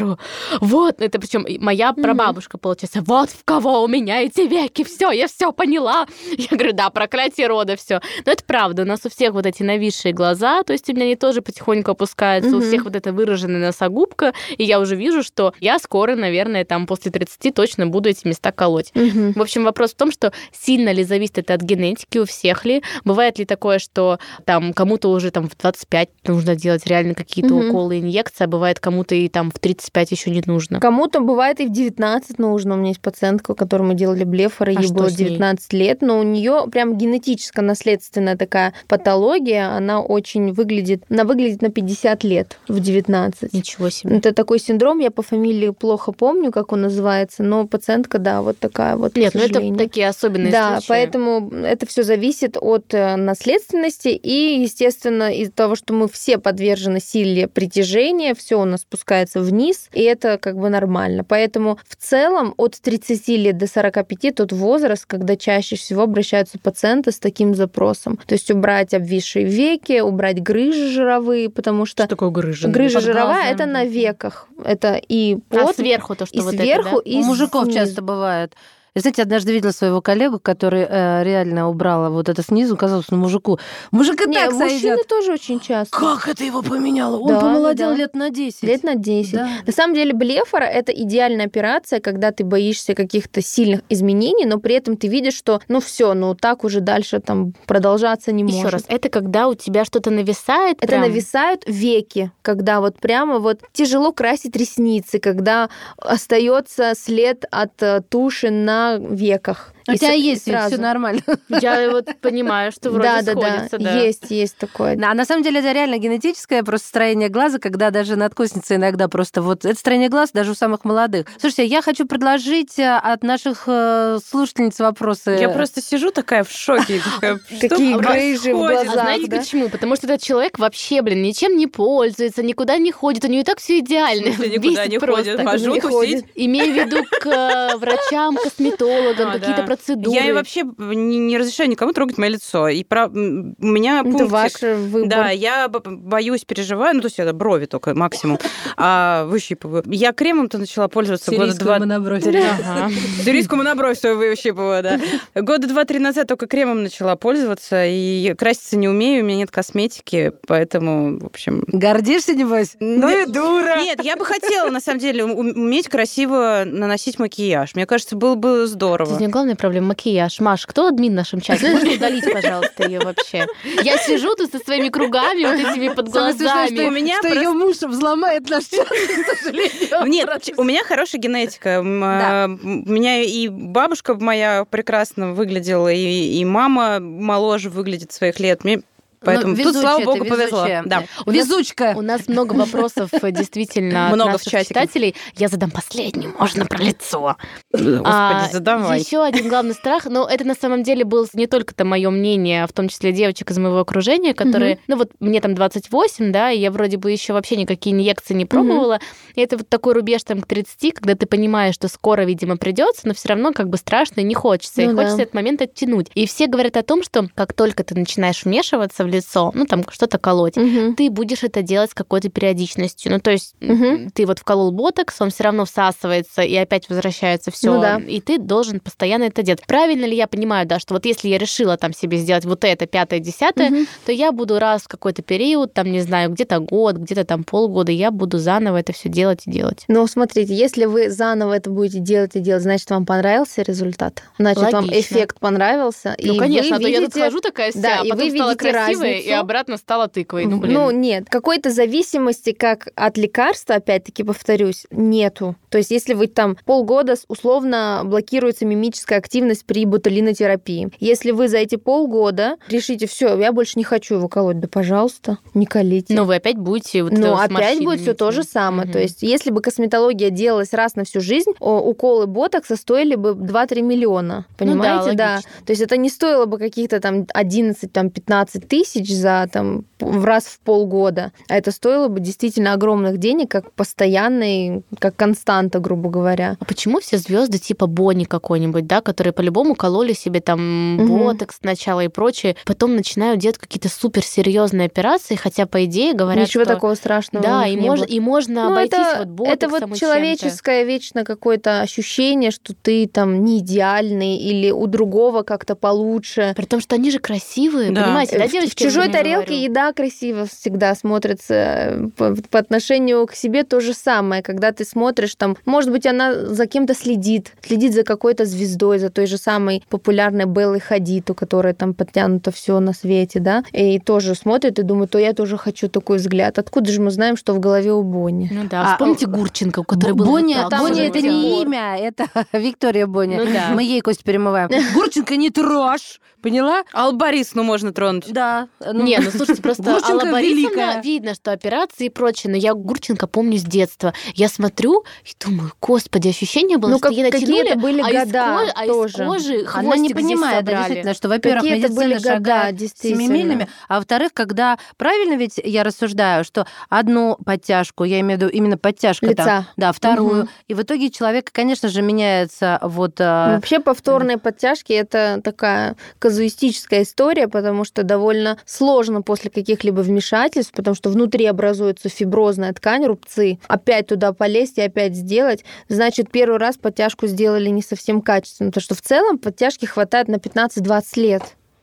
Вот, это причем моя прабабушка, получается. Вот в кого у меня эти веки. Все, я все поняла. *laughs* Я говорю, да, проклятие рода, все. Но это правда. У нас у всех вот эти нависшие глаза, то есть у меня они тоже потихоньку опускаются. У всех вот эта выраженная носогубка. И я уже вижу, что я скоро, наверное, там после 30 точно буду эти места колоть. В общем, вопрос в том, что сильно ли зависит это от генетики у всех ли? Бывает ли такое, что там кому-то уже там в 25 нужно делать реально какие-то уколы, инъекции, а бывает кому-то и там в 35 еще не нужно? Кому-то бывает и в 19 нужно. У меня есть пациентка, которой мы делали блефоры, а ей было 19 лет, но у нее прям генетическая наследственная такая патология, она очень выглядит, она выглядит на 50 лет в 19. Ничего себе. Это такой синдром, я по фамилии плохо помню, как он называется, но пациентка, да, вот такая вот. Нет, ну это такие особенные Да, случаи. поэтому это все зависит от э, наследственности и, естественно, из-за того, что мы все подвержены силе притяжения, все у нас спускается вниз, и это как бы нормально. Поэтому в целом от 30 лет до 45 тот возраст, когда чаще всего обращаются пациенты с таким запросом. То есть убрать обвисшие веки, убрать грыжи жировые, потому что... Что такое грыжа? Грыжа жировая — это на веках. Это и под... А сверху то, что и вот сверху, это, да? и У мужиков снизу. часто бывает. Я, знаете, однажды видела своего коллегу, который э, реально убрала вот это снизу, казалось, ну мужику. Мужик и Не, так мужчины сойдет. тоже очень часто. Как это его поменяло? Он Да, помолодел да. лет на 10. Лет на 10. Да. На самом деле блефора – это идеальная операция, когда ты боишься каких-то сильных изменений, но при этом ты видишь, что ну все, ну так уже дальше там продолжаться не Еще может. раз, это когда у тебя что-то нависает? Это прям? нависают веки, когда вот прямо вот тяжело красить ресницы, когда остается след от э, туши на веках. У И тебя с- есть сразу. все нормально. Я вот понимаю, что вроде Да, да, сходится, да, да. есть, есть такое. А на самом деле это реально генетическое просто строение глаза, когда даже надкосница иногда просто вот это строение глаз даже у самых молодых. Слушайте, я хочу предложить э, от наших э, слушательниц вопросы. Я просто сижу такая в шоке. *laughs* Какие грыжи в? А глазах, знаете да? почему? Потому что этот человек вообще, блин, ничем не пользуется, никуда не ходит, у него и так все идеально. Никуда не ходит. Хожу тусить. ходит. Имею в виду к э, врачам, косметологам, А, какие-то да. Процедуры. Я вообще не, не разрешаю никому трогать мое лицо. И про... у меня Это пунктик. ваш выбор. Да, я боюсь, переживаю, ну, то есть это брови только максимум, а выщипываю. Я кремом-то начала пользоваться года два... Да. Ага. Сирийскую монобровь свою выщипываю, да. Года два-три назад только кремом начала пользоваться, и краситься не умею, у меня нет косметики, поэтому, в общем... Гордишься, небось? Ну и дура. Нет, я бы хотела, на самом деле, уметь красиво наносить макияж. Мне кажется, было бы здорово. У проблема макияж. Маш, кто админ в нашем чате? Можно *laughs* удалить, пожалуйста, ее вообще? Я сижу тут со своими кругами, вот этими под Самое смешное, глазами. что, У меня что просто- ее муж взломает наш чат, *laughs* к сожалению. Нет, у меня хорошая генетика. Да. а, У меня и бабушка моя прекрасно выглядела, и, и мама моложе выглядит своих лет. Мне Поэтому Ну, тут, слава везучая богу, повезло. везучая. Да. У нас- Везучка. У нас много вопросов э, действительно от Много в наших читателей. Я задам последний, можно про лицо. Господи, А, задавай. Еще один главный страх, но это на самом деле было не только-то мое мнение, а в том числе девочек из моего окружения, которые, ну вот мне там 28, да, и я вроде бы еще вообще никакие инъекции не пробовала. И это вот такой рубеж там к 30, когда ты понимаешь, что скоро, видимо, придется, но все равно как бы страшно и не хочется. и Ну да. хочется этот момент оттянуть. И все говорят о том, что как только ты начинаешь вмешиваться в лицо, ну там что-то колоть, Мгм. ты будешь это делать с какой-то периодичностью. Ну, то есть Мгм. ты вот вколол ботокс, он все равно всасывается и опять возвращается все. Ну да. И ты должен постоянно это делать. Правильно ли я понимаю, да, что вот если я решила там себе сделать вот это, пятое, десятое, Мгм. то я буду раз в какой-то период, там, не знаю, где-то год, где-то там полгода, я буду заново это все делать и делать. Но смотрите, если вы заново это будете делать и делать, значит, вам понравился результат. Значит, вам Логично. эффект понравился. ну, и конечно, вы а то я тут схожу такая вся, Да, а и потом вы стала видите красивая, красивой, и обратно стала тыквой. Ну, блин. Ну, нет, какой-то зависимости, как от лекарства, опять-таки повторюсь, нету. То есть, если вы там полгода условно блокируется мимическая активность при ботулинотерапии. Если вы за эти полгода решите, все, я больше не хочу его колоть, да пожалуйста, не колите. Но вы опять будете вот Ну, опять будет все то же самое. Мгм. То есть, если бы косметология делалась раз на всю жизнь, уколы ботокса стоили бы 2-3 миллиона. Понимаете? Ну да, логично. То есть, это не стоило бы каких-то там 11-15 тысяч за там в раз в полгода, а это стоило бы действительно огромных денег, как постоянный, как константа, грубо говоря. А почему все звезды типа Бонни какой-нибудь, да, которые по-любому кололи себе там ботокс сначала и прочее, потом начинают делать какие-то суперсерьезные операции, хотя по идее говорят, Ничего что такого страшного. да, у и, мож- было. и можно Ну, обойтись это, вот ботоксом это и вот чем-то. человеческое вечно какое-то ощущение, что ты там не идеальный или у другого как-то получше. При том, что они же красивые, Да. понимаете, да, В чужой же тарелке говорю. еда красиво всегда смотрится. э, По, по отношению к себе то же самое. Когда ты смотришь, там, может быть, она за кем-то следит, следит за какой-то звездой, за той же самой популярной Беллой Хадид, у которой там подтянуто все на свете, да, и тоже смотрит и думает, то я тоже хочу такой взгляд. Откуда же мы знаем, что в голове у Бонни? Ну да, А, вспомните Гурченко, у которой был Бонни, там Бонни это не имя, это *laughs* Виктория Бонни. Ну да. Мы ей кость перемываем. *laughs* Гурченко не трожь, поняла? Аллу Борисовну можно тронуть. Да. Ну, Не, ну слушайте, просто *laughs* Гурченко Алла Борисовна, видно, что операции и прочее, но я Гурченко помню с детства. Я смотрю и думаю, господи, ощущение было, Ну, что как- ей натянули, были а, из года а из тоже. кожи Она не понимает, да, действительно, что, во-первых, медицина были года, семимильными, а во-вторых, когда правильно ведь я рассуждаю, что одну подтяжку, я имею в виду именно подтяжка там, Лица. да, вторую, Мгм. и в итоге человек, конечно же, меняется вот а, Вообще повторные подтяжки это такая казуистическая история, потому что довольно сложно после каких-либо вмешательств, потому что внутри образуется фиброзная ткань, рубцы. Опять туда полезть и опять сделать, значит, первый раз подтяжку сделали не совсем качественно, потому что в целом подтяжки хватает на 15-20 лет.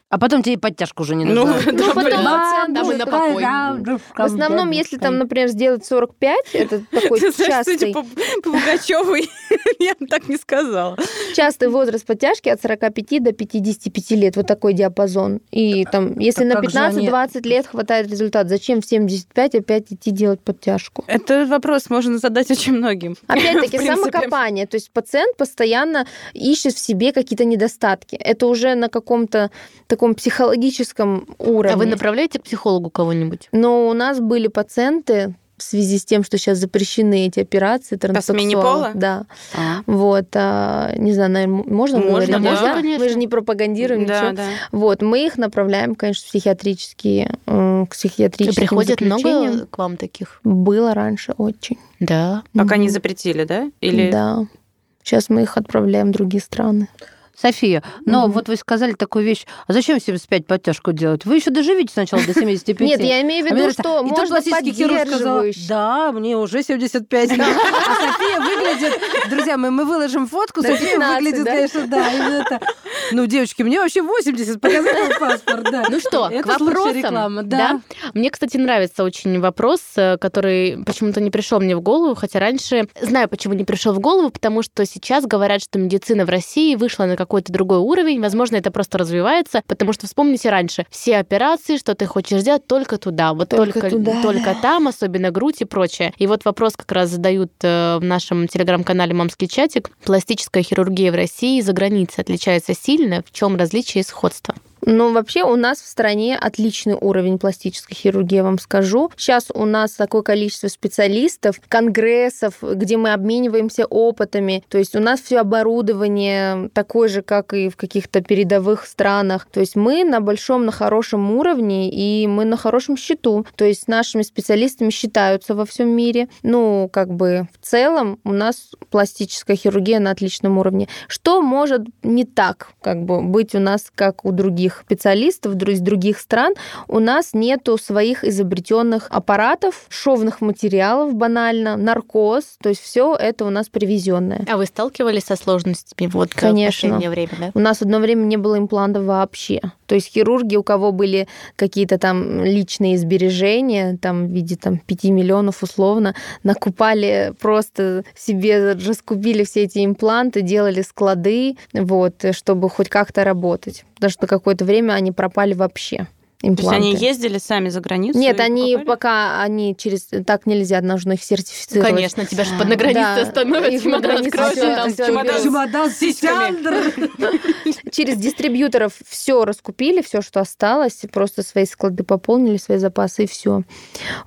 А потом тебе подтяжку уже не Ну, нужна. *laughs* да, потом там на покой. В основном, если там, например, сделать 45, это *laughs* такой частый, по, *laughs* по Пугачёвой, я бы так не сказала. частый возраст подтяжки от 45 до 55 лет, вот такой диапазон. И там, если Так на как же они- 15-20 лет хватает результат, зачем в 75 опять идти делать подтяжку? Этот вопрос можно задать очень многим. Опять-таки, самокопание. То есть пациент постоянно ищет в себе какие-то недостатки. Это уже на каком-то таком психологическом уровне. А вы направляете к психологу кого-нибудь? Но у нас были пациенты в связи с тем, что сейчас запрещены эти операции транссексуалов. Да. А. Вот, а, не знаю, наверное, можно, Можно, говорить? да, Нельзя? конечно. Мы же не пропагандируем Да, ничего. да. Вот, мы их направляем, конечно, в психиатрические, к И психиатрическим приходит заключениям. много к вам таких? Было раньше очень. Да. Пока не Мгм. запретили, да? Или Да. Сейчас мы их отправляем в другие страны. София, но Мгм. вот вы сказали такую вещь, а зачем 75 подтяжку делать? Вы еще доживите сначала до 75. Нет, я имею в А виду, что можно поддерживающий. да, мне уже 75. *laughs* А София выглядит... Друзья, мы, мы выложим фотку, София 15, выглядит, конечно, да. именно это. Ну, девочки, мне вообще 80, показали паспорт, да. Ну что, к вопросам. да. Мне, кстати, нравится очень вопрос, э, который почему-то не пришел мне в голову, хотя раньше знаю, почему не пришел в голову, потому что сейчас говорят, что медицина в России вышла на какой-то другой уровень. Возможно, это просто развивается, потому что вспомните раньше, все операции, что ты хочешь сделать, только туда, вот Только только, туда, только там, особенно грудь и прочее. И вот вопрос как раз задают э, в нашем телеграм-канале «Мамский чатик». Пластическая хирургия в России и за границей отличается сильно. В чем различие и сходство? Ну, вообще у нас в стране отличный уровень пластической хирургии, я вам скажу. Сейчас у нас такое количество специалистов, конгрессов, где мы обмениваемся опытами. То есть у нас все оборудование такое же, как и в каких-то передовых странах. То есть мы на большом, на хорошем уровне, и мы на хорошем счету. То есть нашими специалистами считаются во всем мире. Ну, как бы в целом у нас пластическая хирургия на отличном уровне. Что может не так как бы быть у нас, как у других специалистов дру- из других стран? У нас нету своих изобретенных аппаратов, шовных материалов банально, наркоз, то есть все это у нас привезенное. А вы сталкивались со сложностями вот Конечно. в последнее время, да? У нас одно время не было имплантов вообще. То есть хирурги, у кого были какие-то там личные сбережения, там в виде там 5 миллионов условно, накупали просто себе, раскупили все эти импланты, делали склады, вот, чтобы хоть как-то работать. Потому что какое-то время они пропали вообще. То есть импланты. они ездили сами за границу? Нет, они покупали? пока они через так нельзя, нужно их сертифицировать. Конечно, тебя же под на границе Да, остановят, чемодан там чемодан. Чемодан с сиськами. *laughs* Через дистрибьюторов все раскупили, все, что осталось, просто свои склады пополнили, свои запасы и все.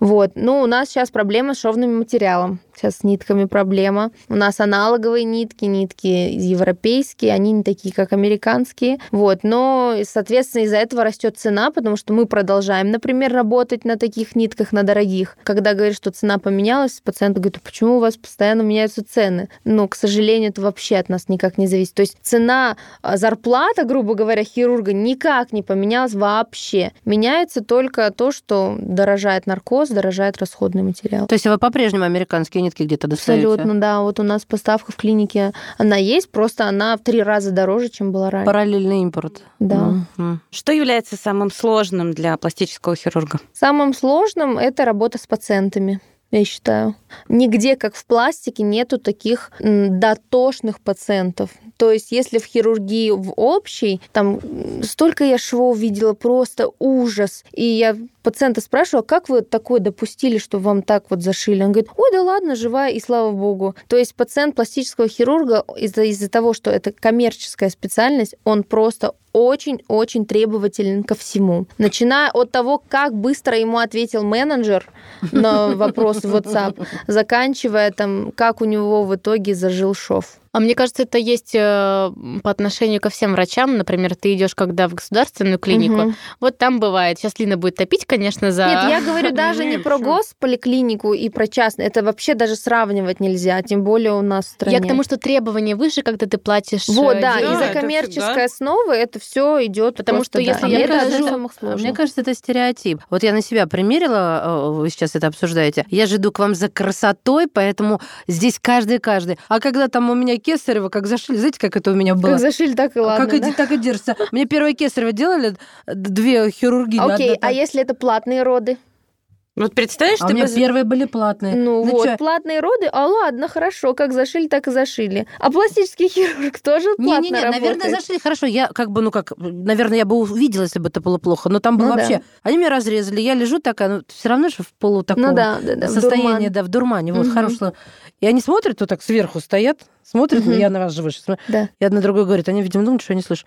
Вот. Ну, у нас сейчас проблема с шовным материалом. Сейчас с нитками проблема. У нас аналоговые нитки, нитки европейские, они не такие, как американские. Вот. Но, соответственно, из-за этого растет цена, потому что мы продолжаем, например, работать на таких нитках, на дорогих. Когда говоришь, что цена поменялась, пациент говорит, «А почему у вас постоянно меняются цены? Но, к сожалению, это вообще от нас никак не зависит. То есть цена, а, зарплата, грубо говоря, хирурга никак не поменялась вообще. Меняется только то, что дорожает наркоз, дорожает расходный материал. То есть вы по-прежнему американские нитки где-то достаете? Абсолютно, да. Вот у нас поставка в клинике, она есть, просто она в три раза дороже, чем была раньше. Параллельный импорт. Да. Мгм. Что является самым сложным для пластического хирурга? Самым сложным это работа с пациентами. Я считаю. Нигде, как в пластике, нету таких дотошных пациентов. То есть, если в хирургии в общей, там столько я швов видела, просто ужас. И я пациента спрашивала, как вы такое допустили, что вам так вот зашили? Он говорит, ой, да ладно, живая, и слава богу. То есть пациент пластического хирурга из-за из того, что это коммерческая специальность, он просто очень-очень требователен ко всему. Начиная от того, как быстро ему ответил менеджер на вопрос в WhatsApp, заканчивая там, как у него в итоге зажил шов. А мне кажется, это есть э, по отношению ко всем врачам. Например, ты идешь когда в государственную клинику, Мгм. вот там бывает. Сейчас Лина будет топить, конечно, за... Нет, я говорю *laughs* даже не про госполиклинику и про частный. Это вообще даже сравнивать нельзя, тем более у нас в стране. Я к тому, что требования выше, когда ты платишь. Вот, э, да, деньги. из-за коммерческой основы это все идет. Потому что да. если И я А сложных. Мне кажется, это стереотип. Вот я на себя примерила, э, вы сейчас это обсуждаете. Я же иду к вам за красотой, поэтому здесь каждый-каждый. А когда там у меня кесарево, как зашили, знаете, как это у меня было? Как зашили, так и ладно. как, и, да? так и держится. Мне первое кесарево делали, две хирургии. Окей, а если это платные роды? Вот представишь, А у ты меня бы- первые были платные. Ну, вот, чё? платные роды, а ладно, хорошо, как зашили, так и зашили. А пластический *laughs* хирург тоже платно Не-не-не, наверное, работает? зашли хорошо. Я как бы, ну как, наверное, я бы увидела, если бы это было плохо. Но там было Ну да. вообще... Они меня разрезали, я лежу такая, ну все равно же в полу такого Ну да, да, да, в состоянии, дурман. да, в дурмане. Вот, Мгм. хорошо. И они смотрят, вот так сверху стоят, смотрят, Мгм. я на вас же выше. Да. И одна другой говорит, они, видимо, думают, что я не слышу.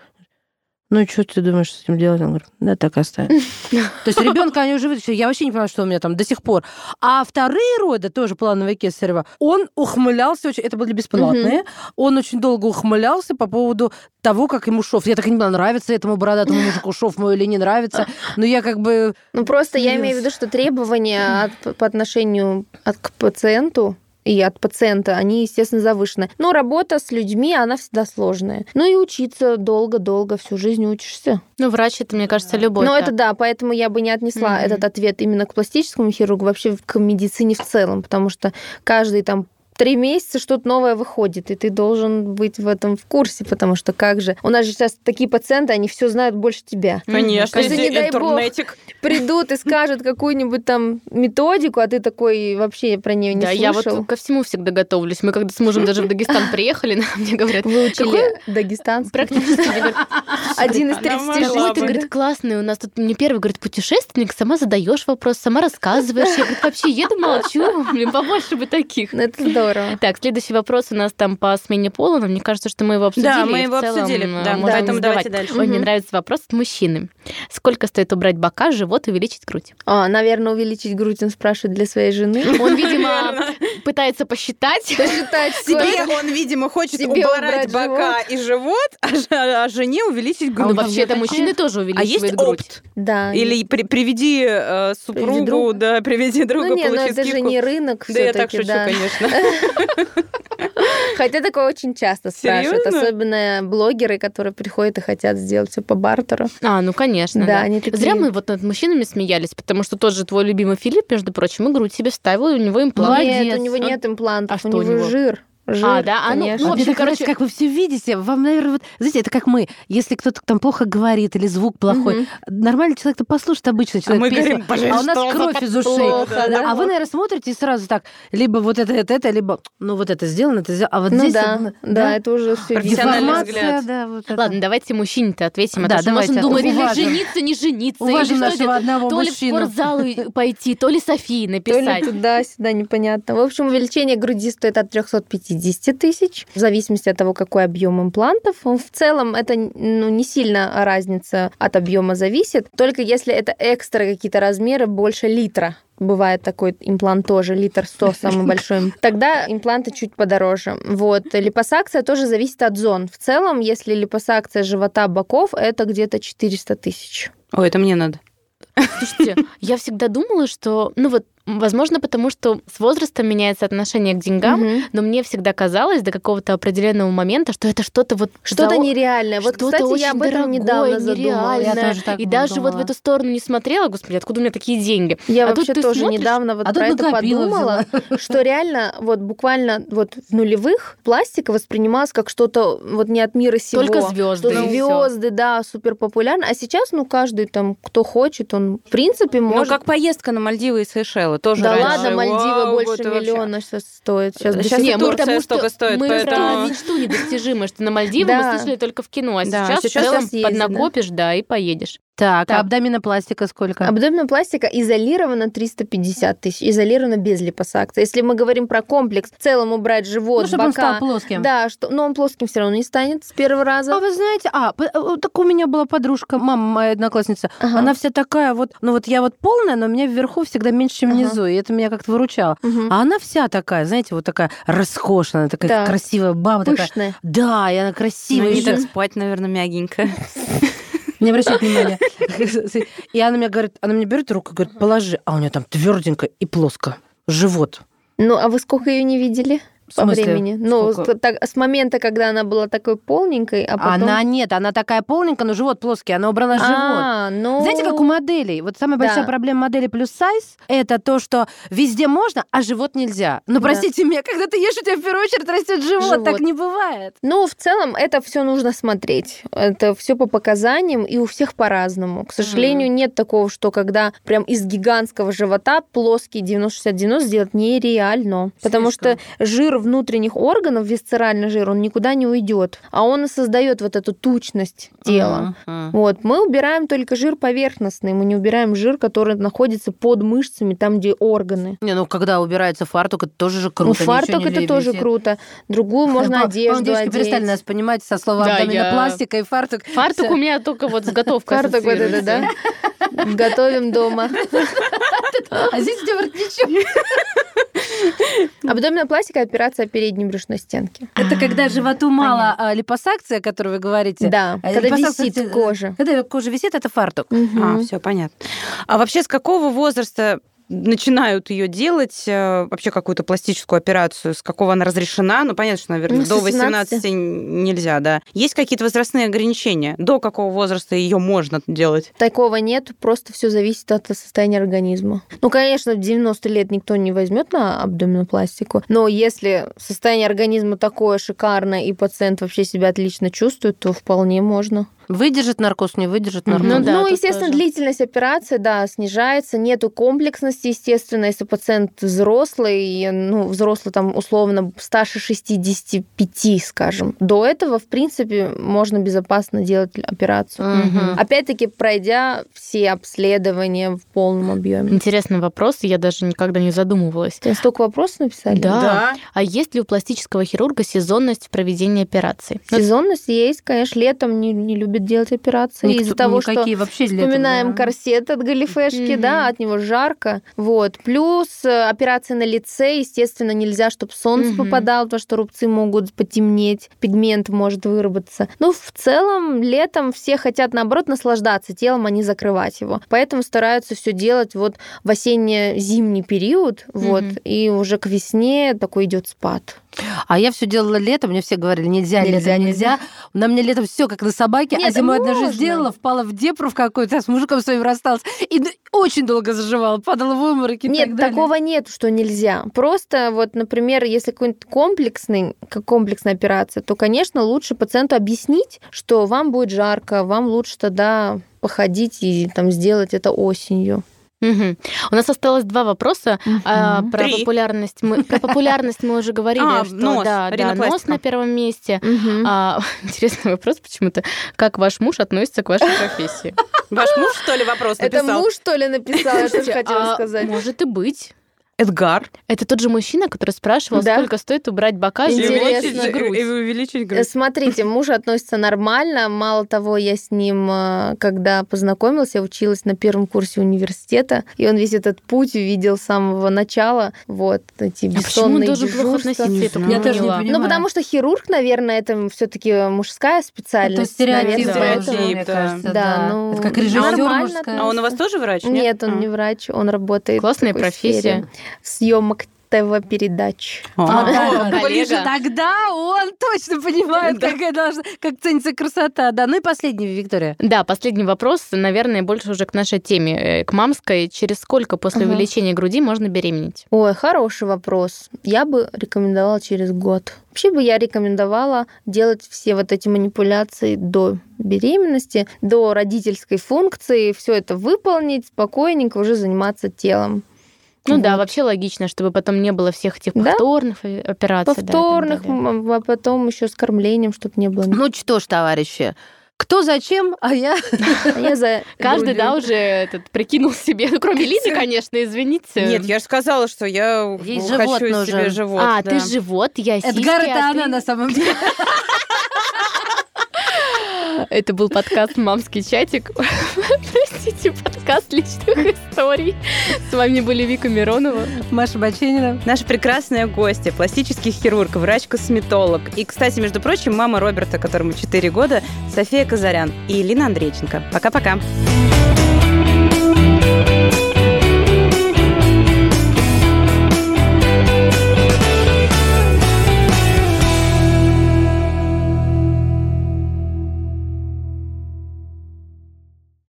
Ну и что ты думаешь с этим делать? Он говорит, да, так и оставим. То есть ребенка они уже вытащили. Я вообще не понимаю, что у меня там до сих пор. А вторые роды, тоже плановые кесарево, он ухмылялся очень, это были бесплатные, он очень долго ухмылялся по поводу того, как ему шов. Я так и не поняла, нравится этому бородатому *laughs* мужику шов мой или не нравится. Но я как бы... Ну, просто я имею в виду, что требования по отношению от, к пациенту и от пациента, они, естественно, завышены. Но работа с людьми, она всегда сложная. Ну и учиться долго-долго, всю жизнь учишься. Ну, врач, это, мне кажется, любой. Так. это да, поэтому я бы не отнесла Мгм. этот ответ именно к пластическому хирургу, вообще к медицине в целом, потому что каждый там три месяца что-то новое выходит, и ты должен быть в этом в курсе, потому что как же... У нас же сейчас такие пациенты, они все знают больше тебя. Конечно, Если, не дай бог, интернетик. Придут и скажут какую-нибудь там методику, а ты такой вообще про нее не да, я слышал. вот ко всему всегда готовлюсь. Мы когда с мужем даже в Дагестан приехали, *laughs* мне говорят, Выучили дагестанский. практически *laughs* Один из Она 30 могла Какой бы. ты, говорит, классный. У нас тут мне первый, говорит, путешественник, сама задаешь вопрос, сама рассказываешь. Я, говорит, вообще еду, молчу. *laughs* Блин, побольше бы таких. Ну, это здорово. *laughs* Так, следующий вопрос у нас там по смене пола, но мне кажется, что мы его обсудили. Да, мы его целом, обсудили, э, да, можем поэтому не давайте дальше. Ой, мне нравится вопрос от мужчины. Сколько стоит убрать бока, живот и увеличить грудь? А, наверное, увеличить грудь он спрашивает для своей жены. *laughs* Он, видимо. Пытается посчитать. Посчитать Себе он, видимо, хочет Себе убрать бока и живот, а ж- а жене увеличить Ну, грудь. вообще-то какие? мужчины тоже А есть увеличивают грудь. опт? Да. Или при- приведи э, супругу, друга. да, приведи друга, Ну, не, ну это же не рынок Да я так шучу, да. конечно. *laughs* Хотя такое очень часто спрашивают, особенно блогеры, которые приходят и хотят сделать все по бартеру. А, ну конечно. Да, Да, они такие- Зря мы вот над мужчинами смеялись, потому что тот же твой любимый Филипп, между прочим, и грудь себе вставил, и у него имплант. Молодец. Нет, у него Он- нет имплантов, А у что у него него? жир. Жир, А, да? А, ну, конечно. ну, А так нравится, короче- как вы все видите. Вам, наверное, вот, знаете, это как мы. Если кто-то там плохо говорит или звук плохой, Мгм. нормальный человек-то послушает обычно человек мы песню, говорим, «Блин, а у нас кровь из ушей. плохо, да. А вы, наверное, смотрите и сразу так, либо вот это, это, это, либо, ну, вот это сделано, это сделано. А вот Ну здесь... да, вот, да, это уже все Профессиональный взгляд. да, вот это. Ладно, давайте мужчине-то ответим. А Да, то, давайте. можем думать, или жениться, не жениться, или Уважим что нашего делать. одного то ли в спортзал *laughs* пойти, то ли Софии То ли написать. туда-сюда, непонятно. В общем, увеличение груди стоит от 350 тысяч, в зависимости от того, какой объем имплантов. В целом это ну, не сильно разница от объема зависит, только если это экстра какие-то размеры больше литра. Бывает такой имплант тоже, литр 100 самый большой. *laughs* Тогда импланты чуть подороже. Вот. Липосакция тоже зависит от зон. В целом, если липосакция живота, боков, это где-то 400 тысяч. Ой, это мне надо. Слушайте, я всегда думала, что, ну вот, возможно, потому что с возрастом меняется отношение к деньгам, Мгм. но мне всегда казалось до какого-то определенного момента, что это что-то вот Что-то за- нереальное. Вот, что-то кстати, очень я об этом дорогое, недавно задумалась. нереальное. Я тоже так и даже вот в эту сторону не смотрела, господи, откуда у меня такие деньги? Я А вообще тоже смотришь, недавно вот а про это подумала, что реально вот буквально вот в нулевых пластика воспринималась как что-то вот не от мира сего. Только звезды. Что звезды, да, супер популярно. А сейчас, ну, каждый там, кто хочет, он, в принципе, Ну, может... как поездка на Мальдивы и Сейшелы. Тоже да раньше, ладно, Мальдивы вау, больше это вообще. миллиона сейчас стоит. Сейчас, Сейчас Не, мы Турция потому что столько стоит, мы поэтому- мечту недостижимую, что на Мальдивы Да. мы слышали только в кино, а Да, сейчас, сейчас в целом съездить, да. поднакопишь, да, и поедешь. Так, Так. а абдоминопластика сколько? Абдоминопластика изолирована 350 тысяч, изолирована без липосакции. Если мы говорим про комплекс, в целом убрать живот, ну, чтобы он бока... стал плоским. Да, что, но он плоским все равно не станет с первого раза. А вы знаете, а, э, так у меня была подружка, мама моя одноклассница, Ага. она вся такая вот, ну вот я вот полная, но у меня вверху всегда меньше, чем Ага. внизу, и это меня как-то выручало. Мгм. А она вся такая, знаете, вот такая роскошная, такая Да. красивая баба такая. Пышная. Да, и она Ну, красивая. не и так- спать, наверное, мягенько. *laughs* Не обращай внимания. И она мне говорит, она мне берет руку говорит, положи, а у нее там тверденько и плоско. Живот. Ну, а вы сколько ее не видели? По времени. Ну, так- с момента, когда она была такой полненькой, а потом... Она нет, она такая полненькая, но живот плоский, она убрала живот. А, ну... Знаете, как у моделей? Вот самая Да. большая проблема модели плюс сайз – это то, что везде можно, а живот нельзя. Ну, Да. простите меня, когда ты ешь, у тебя в первую очередь растет живот. Живот. Так не бывает. Ну, в целом, это все нужно смотреть. Это все по показаниям, и у всех по-разному. К сожалению, нет такого, что когда прям из гигантского живота плоский 90-60-90 сделать нереально. Потому что жир внутренних органов, висцеральный жир, он никуда не уйдет. А он и создает вот эту тучность тела. Мгм. Вот, мы убираем только жир поверхностный, мы не убираем жир, который находится под мышцами, там, где органы. Не, ну когда убирается фартук, это тоже же круто. ну, ничего фартук это тоже висит. круто. Другую *laughs* можно По- одежду по-моему, девочки перестали одеть. нас понимать со слова Да, абдоминопластика и фартук. Фартук у меня только вот заготовка Фартук вот это, да? Готовим дома. *laughs* А здесь у тебя воротничок. *laughs* Абдоминопластика – операция передней брюшной стенки. Это когда животу мало а, липосакция, о которой вы говорите. Да, А когда висит кожа. Когда кожа висит, это фартук. А, все понятно. А вообще с какого возраста начинают ее делать, э, вообще какую-то пластическую операцию, с какого она разрешена? Ну, понятно, что, наверное, Ну, до 18. 18 нельзя, да. Есть какие-то возрастные ограничения? До какого возраста ее можно делать? Такого нет, просто все зависит от состояния организма. Ну, конечно, в 90 лет никто не возьмет на абдоминопластику, но если состояние организма такое шикарное и пациент вообще себя отлично чувствует, то вполне можно. Выдержит наркоз, не выдержит наркоз. Ну да, ну, естественно, тоже. длительность операции, да, снижается, нету комплексности, естественно, если пациент взрослый, ну, взрослый там условно старше 65, скажем. До этого, в принципе, можно безопасно делать операцию. Мгм. Опять-таки, пройдя все обследования в полном объеме. Интересный вопрос, я даже никогда не задумывалась. Тебе столько вопросов написали? Да. А есть ли у пластического хирурга сезонность в проведении операций? Ну, Сезонность есть, конечно, летом не, не любят делать операции Никто- из-за того, что вообще Вспоминаем да. корсет от галифешки, Мгм. да, от него жарко. Вот. Плюс э, операции на лице, естественно, нельзя, чтобы солнце Мгм. попадало, потому что рубцы могут потемнеть, пигмент может выработаться. Ну, в целом, летом все хотят, наоборот, наслаждаться телом, а не закрывать его. Поэтому стараются все делать вот в осенне-зимний период, вот, Мгм. и уже к весне такой идет спад. А я все делала летом, мне все говорили, нельзя, Нельзя, нельзя. На мне летом все как на собаке, а Нет, зимой однажды можно. сделала, впала в депру в какую-то, с мужиком своим рассталась, и очень долго заживала, падала в обморок и Нет, так далее. такого нет, что нельзя. Просто вот, например, если какой-нибудь комплексный, как комплексная операция, то, конечно, лучше пациенту объяснить, что вам будет жарко, вам лучше тогда походить и там сделать это осенью. Мгм. У нас осталось два вопроса. А, Мгм. про Три. популярность мы про популярность мы уже говорили, А, что нос, да, да, нос на первом месте. Мгм. А, *laughs* интересный вопрос почему-то. Как ваш муж относится к вашей профессии? Ваш муж, что ли, вопрос Это написал? муж, что ли, написал? Я тоже хотела А, сказать. Может и быть. Эдгар. Это тот же мужчина, который спрашивал, Да. сколько стоит убрать бока, И и грудь. И увеличить Э, грудь. Смотрите, муж относится нормально. Мало того, я с ним, э, когда познакомилась, я училась на первом курсе университета, и он весь этот путь увидел с самого начала. Вот эти А почему он бессонные должен плохо дежурства. относиться? Я только Я не тоже не понимаю. Ну, потому что хирург, наверное, это все-таки мужская специальность. Это стереотип, наверное, стереотип, мне да. кажется, Да, да. ну, Это как режиссер нормально мужская. А он у вас тоже врач? Нет, он А. не врач, он работает Классная профессия. сфере съемок ТВ-передач. А. А, да, ближе, тогда он точно понимает, Да. какая должна, как ценится красота. Да, ну и последний, Виктория. Да, последний вопрос, наверное, больше уже к нашей теме, э, к мамской. Через сколько после увеличения груди можно беременеть? Ой, хороший вопрос. Я бы рекомендовала через год. Вообще бы я рекомендовала делать все вот эти манипуляции до беременности, до родительской функции, все это выполнить, спокойненько уже заниматься телом. Ну да, Вот. вообще логично, чтобы потом не было всех этих Да. повторных э, операций. да, так Повторных, м, а потом еще с кормлением, чтобы не было. Ну что ж, товарищи, кто зачем, а я... А я за *laughs* Каждый, да, уже этот, прикинул себе, ну, кроме Лиды, конечно, извините. Нет, я же сказала, что я хочу живот себе живот. а, да. ты живот, я сиськи, Эдгар, а это она на самом деле. *laughs* Это был подкаст «Мамский чатик». *laughs* Простите, подкаст личных историй. С вами были Вика Миронова. Маша Баченина. Наша прекрасная гостья, пластический хирург, врач-косметолог. И, кстати, между прочим, мама Роберта, которому 4 года, София Казарян и Лина Андрейченко. Пока-пока.